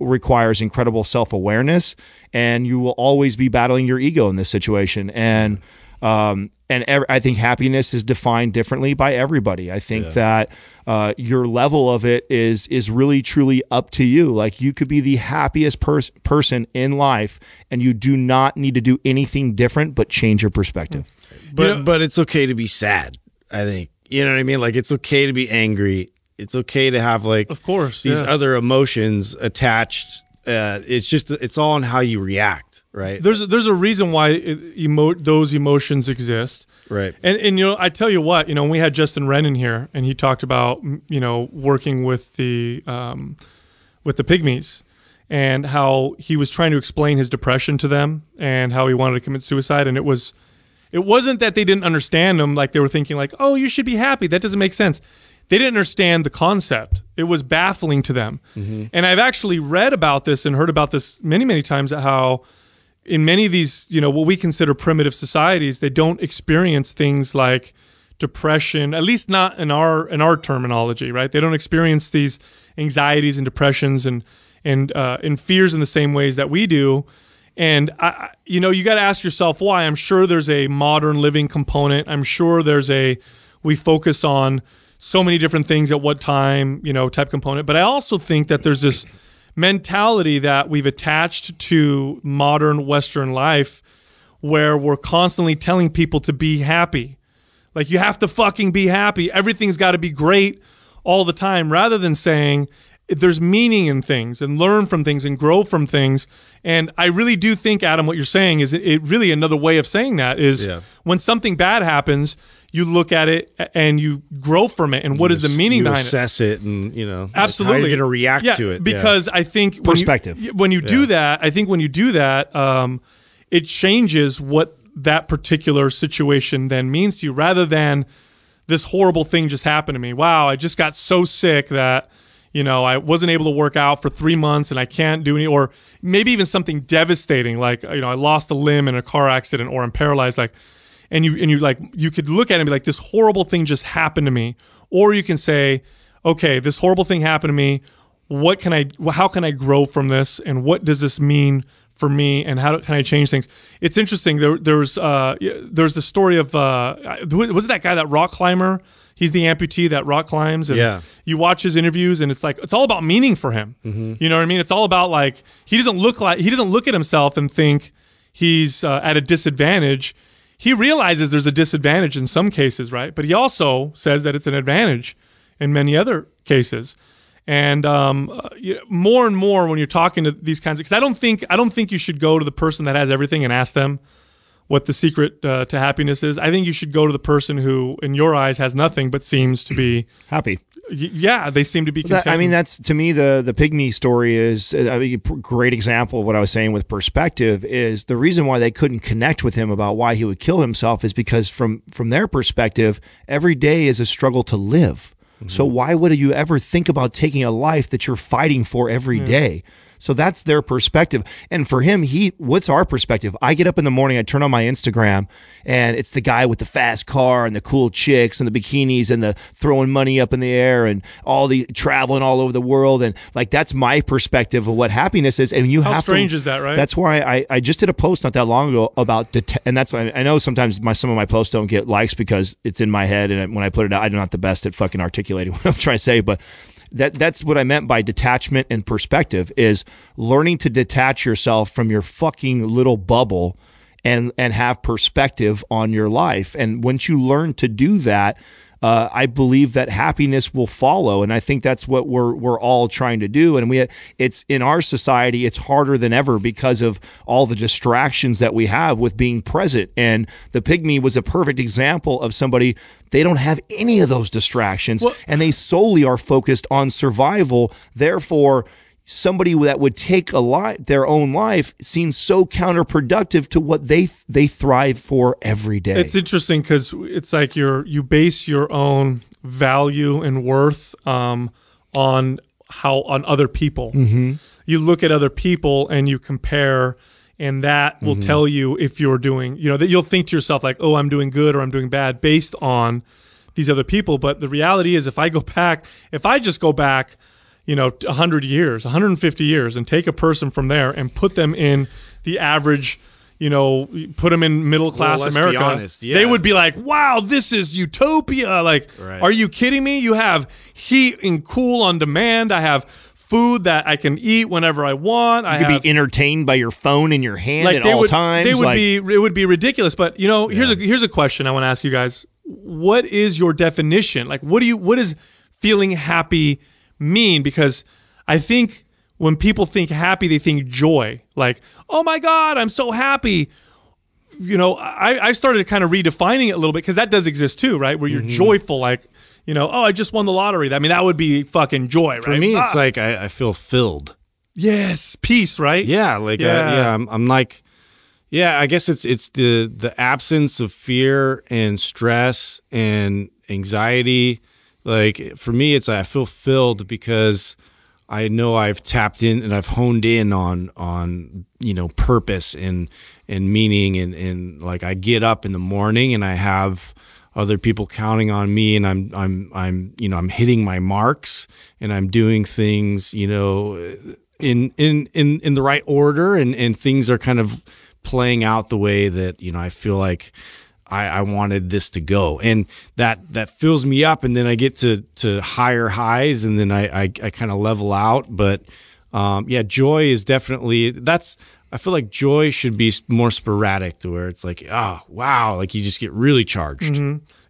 requires incredible self-awareness and you will always be battling your ego in this situation. And um, and ev- I think happiness is defined differently by everybody. I think that uh, your level of it is is really truly up to you. Like you could be the happiest pers- person in life, and you do not need to do anything different but change your perspective. but but it's okay to be sad. I think you know what I mean. Like it's okay to be angry. It's okay to have like Of course, these yeah. other emotions attached. Uh, it's just it's all on how you react, right? There's there's a reason why it, emo- those emotions exist. right. And and you know, I tell you what, you know, we had Justin Rennan here, and he talked about you know working with the um, with the pygmies, and how he was trying to explain his depression to them and how he wanted to commit suicide and it was it wasn't that they didn't understand him like they were thinking like oh you should be happy that doesn't make sense they didn't understand the concept. It was baffling to them. And i've actually read about this and heard about this many many times how in many of these you know what we consider primitive societies they don't experience things like depression at least not in our in our terminology right? They don't experience these anxieties and depressions and and uh, and fears in the same ways that we do. And I- you know you got to ask yourself why. I'm sure there's a modern living component. I'm sure there's a we focus on so many different things at what time you know type component. But i also think that there's this mentality that we've attached to modern western life where we're constantly telling people to be happy. Like you have to fucking be happy. Everything's got to be great all the time. Rather than saying there's meaning in things and learn from things and grow from things. And I really do think Adam what you're saying is it, it really another way of saying that is Yeah. when something bad happens, you look at it and you grow from it and what is the meaning you behind it? assess it and you know Absolutely. how you're gonna react Yeah, to it Yeah. Because I think when you- Perspective. When you, do that, I think when you do that, um, it changes what that particular situation then means to you, rather than this horrible thing just happened to me. Wow, I just got so sick that you know I wasn't able to work out for three months and I can't do any, or maybe even something devastating like you know I lost a limb in a car accident or I'm paralyzed, like and you and you like you could look at it and be like this horrible thing just happened to me. Or you can say okay this horrible thing happened to me. What can i how can i grow from this? And what does this mean for me? And how can i change things? It's interesting. There there's uh there's the story of uh was it that guy that rock climber he's the amputee that rock climbs and Yeah. you watch his interviews and it's like it's all about meaning for him. You know what i mean? It's all about like he doesn't look like he doesn't look at himself and think he's uh, at a disadvantage. He realizes there's a disadvantage in some cases right? But he also says that it's an advantage in many other cases. And um, uh, you- more and more when you're talking to these kinds of because i don't think i don't think you should go to the person that has everything and ask them what the secret uh, to happiness is i think you should go to the person who in your eyes has nothing but seems to be Happy. y- yeah they seem to be That- content I mean, that's to me the the pygmy story is uh, I mean, a great example of what I was saying with perspective is the reason why they couldn't connect with him about why he would kill himself is because from from their perspective, every day is a struggle to live. So why would you ever think about taking a life that you're fighting for every day? So that's their perspective. And for him, he what's our perspective? I get up in the morning, I turn on my Instagram, and it's the guy with the fast car and the cool chicks and the bikinis and the throwing money up in the air and all the traveling all over the world. And like that's my perspective of what happiness is. And you How have strange to, is that, right? That's why I, I just did a post not that long ago about det- and that's why I know sometimes my some of my posts don't get likes because it's in my head and when I put it out, I'm not the best at fucking articulating what I'm trying to say, but that that's what I meant by detachment and perspective is learning to detach yourself from your fucking little bubble and and have perspective on your life. And once you learn to do that, uh, I believe that happiness will follow, and I think that's what we're we're all trying to do. And we it's in our society, it's harder than ever because of all the distractions that we have with being present. And the pygmy was a perfect example of somebody they don't have any of those distractions, and they solely are focused on survival. Therefore somebody that would take a li- their own life seems so counterproductive to what they they thrive for every day. It's interesting because it's like you're you base your own value and worth um, on how on other people. Mm-hmm. You look at other people and you compare, and that will tell you if you're doing. You know that you'll think to yourself like, "Oh, I'm doing good" or "I'm doing bad" based on these other people. But the reality is, if I go back, if I just go back, you know, 100 years, 150 years, and take a person from there and put them in the average, you know, put them in middle class let's America, honest, yeah. they would be like, wow, this is utopia. Like, Right. are you kidding me? You have heat and cool on demand. I have food that I can eat whenever I want. I you have could be entertained by your phone in your hand like at all would, times. They would like- be it would be ridiculous. But you know, here's a here's a question I want to ask you guys. What is your definition? Like, what do you what is feeling happy mean? Because I think when people think happy, they think joy. Like, oh my god, I'm so happy. You know, I, I started kind of redefining it a little bit because that does exist too, right? Where you're Mm-hmm. joyful, like, you know, oh, I just won the lottery. I mean, that would be fucking joy, right? For me, it's Ah. like I, I feel filled. Yes, peace, right? Yeah, like Yeah. yeah, yeah I'm, I'm like, yeah. I guess it's it's the the absence of fear and stress and anxiety. Like for me, it's I feel filled because I know I've tapped in and I've honed in on on you know purpose and and meaning and and like I get up in the morning and I have other people counting on me and I'm I'm I'm you know I'm hitting my marks and I'm doing things you know in in in in the right order and and things are kind of playing out the way that you know I feel like I, I wanted this to go and that that fills me up and then I get to to higher highs and then I I, I kind of level out but um, yeah joy is definitely that's I feel like joy should be more sporadic to where it's like oh wow like you just get really charged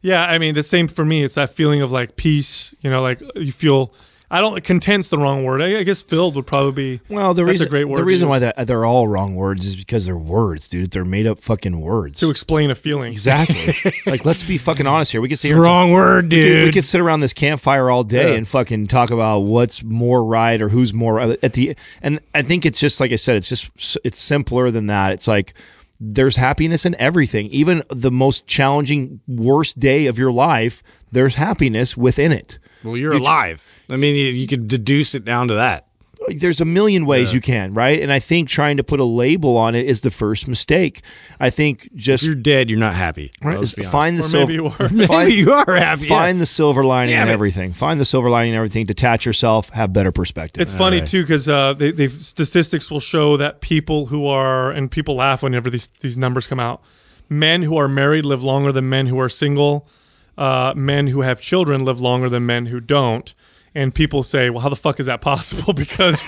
Yeah, I mean the same for me. It's that feeling of like peace. You know, like you feel. I don't content's the wrong word. I, I guess filled would probably be. Well, the that's reason a great word. the reason why that they're all wrong words is because they're words, dude. They're made up fucking words. to explain a feeling. exactly. like, let's be fucking honest here. We could sit here and wrong word We could, we dude could sit around this campfire all day and fucking talk about what's more right or who's more at the and I think it's just like I said it's just it's simpler than that it's like there's happiness in everything even the most challenging worst day of your life there's happiness within it well you're alive I mean you, you could deduce it down to that there's a million ways you can right and I think trying to put a label on it is the first mistake I think if just you're dead you're not happy Right, Let's be find the Or sil- maybe you are. Maybe find- you are happy. Find the silver lining Damn in it. everything. Find the silver lining in everything. Detach yourself. Have better perspective. It's funny too because uh, they, they statistics will show that people who are and people laugh whenever these these numbers come out. Men who are married live longer than men who are single. Uh, men who have children live longer than men who don't. And people say, "Well, how the fuck is that possible?" because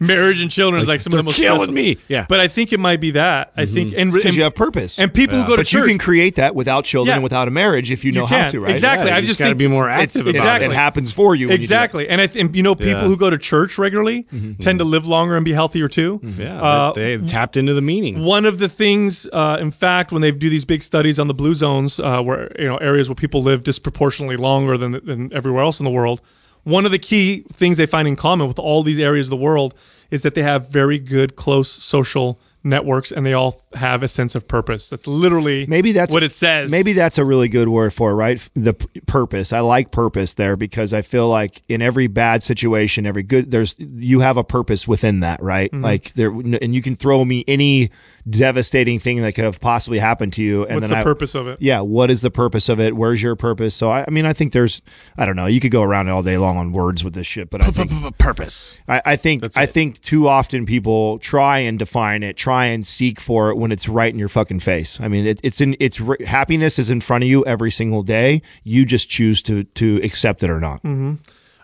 marriage and children is like some of the most killing stressful- me. Yeah. but I think it might be that. I think and, because and you have purpose. and people who go to church. but church. you can create that without children Yeah. and without a marriage if you know You how to, right? Exactly. Yeah, I you just got to be more active about exactly. It happens for you. when you do exactly. And I th- and you know people Yeah. who go to church regularly Mm-hmm. tend to live longer and be healthier too. Yeah, Uh, they they tapped into the meaning. One of the things, uh, in fact, when they do these big studies on the blue zones, uh, where you know areas where people live disproportionately longer than than everywhere else in the world, one of the key things they find in common with all these areas of the world is that they have very good, close social networks, and they all have a sense of purpose. That's literally Maybe that's what it says. Maybe that's a really good word for it, right? The p- purpose. I like purpose there because I feel like in every bad situation, every good, there's you have a purpose within that, right? Mm-hmm. Like there, and you can throw me any devastating thing that could have possibly happened to you, and What's then the I, purpose of it? Yeah, what is the purpose of it? Where's your purpose? So I, I mean, I think there's, I don't know, you could go around all day long on words with this shit, but I think Purpose. I, I think I think too often people try and define it, try and seek for it when it's right in your fucking face. I mean, it, it's in it's happiness is in front of you every single day. You just choose to to accept it or not.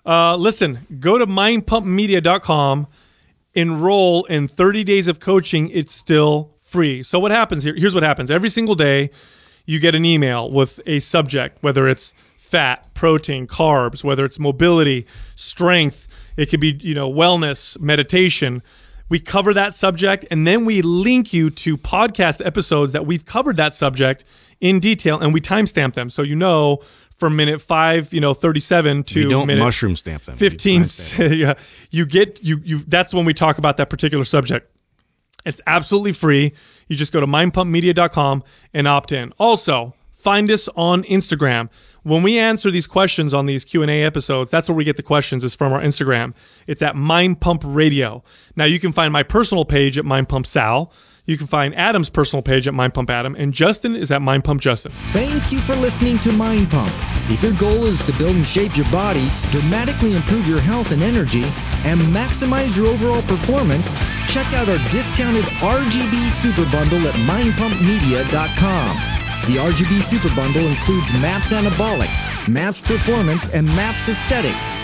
Uh, listen, go to mindpumpmedia.com, enroll in 30 days of coaching. It's still free. So, what happens here? Here's what happens every single day, you get an email with a subject, whether it's fat, protein, carbs, whether it's mobility, strength, it could be, you know, wellness, meditation. We cover that subject and then we link you to podcast episodes that we've covered that subject in detail and we timestamp them. So you know from minute five, you know, 37 to You don't minute mushroom stamp them. 15 You yeah you get you you that's when we talk about that particular subject it's absolutely free. You just go to mindpumpmedia.com and opt in. Also find us on instagram. When we answer these questions on these q&a episodes that's where we get the questions is from our instagram. It's at mind pump radio now you can find my personal page at mind pump sal you can find adam's personal page at mind pump adam and justin is at mind pump justin Thank you for listening to Mind Pump. If your goal is to build and shape your body, dramatically improve your health and energy, and maximize your overall performance, check out our discounted RGB Super Bundle at mindpumpmedia.com. The RGB Super Bundle includes MAPS Anabolic, MAPS Performance, and MAPS Aesthetic.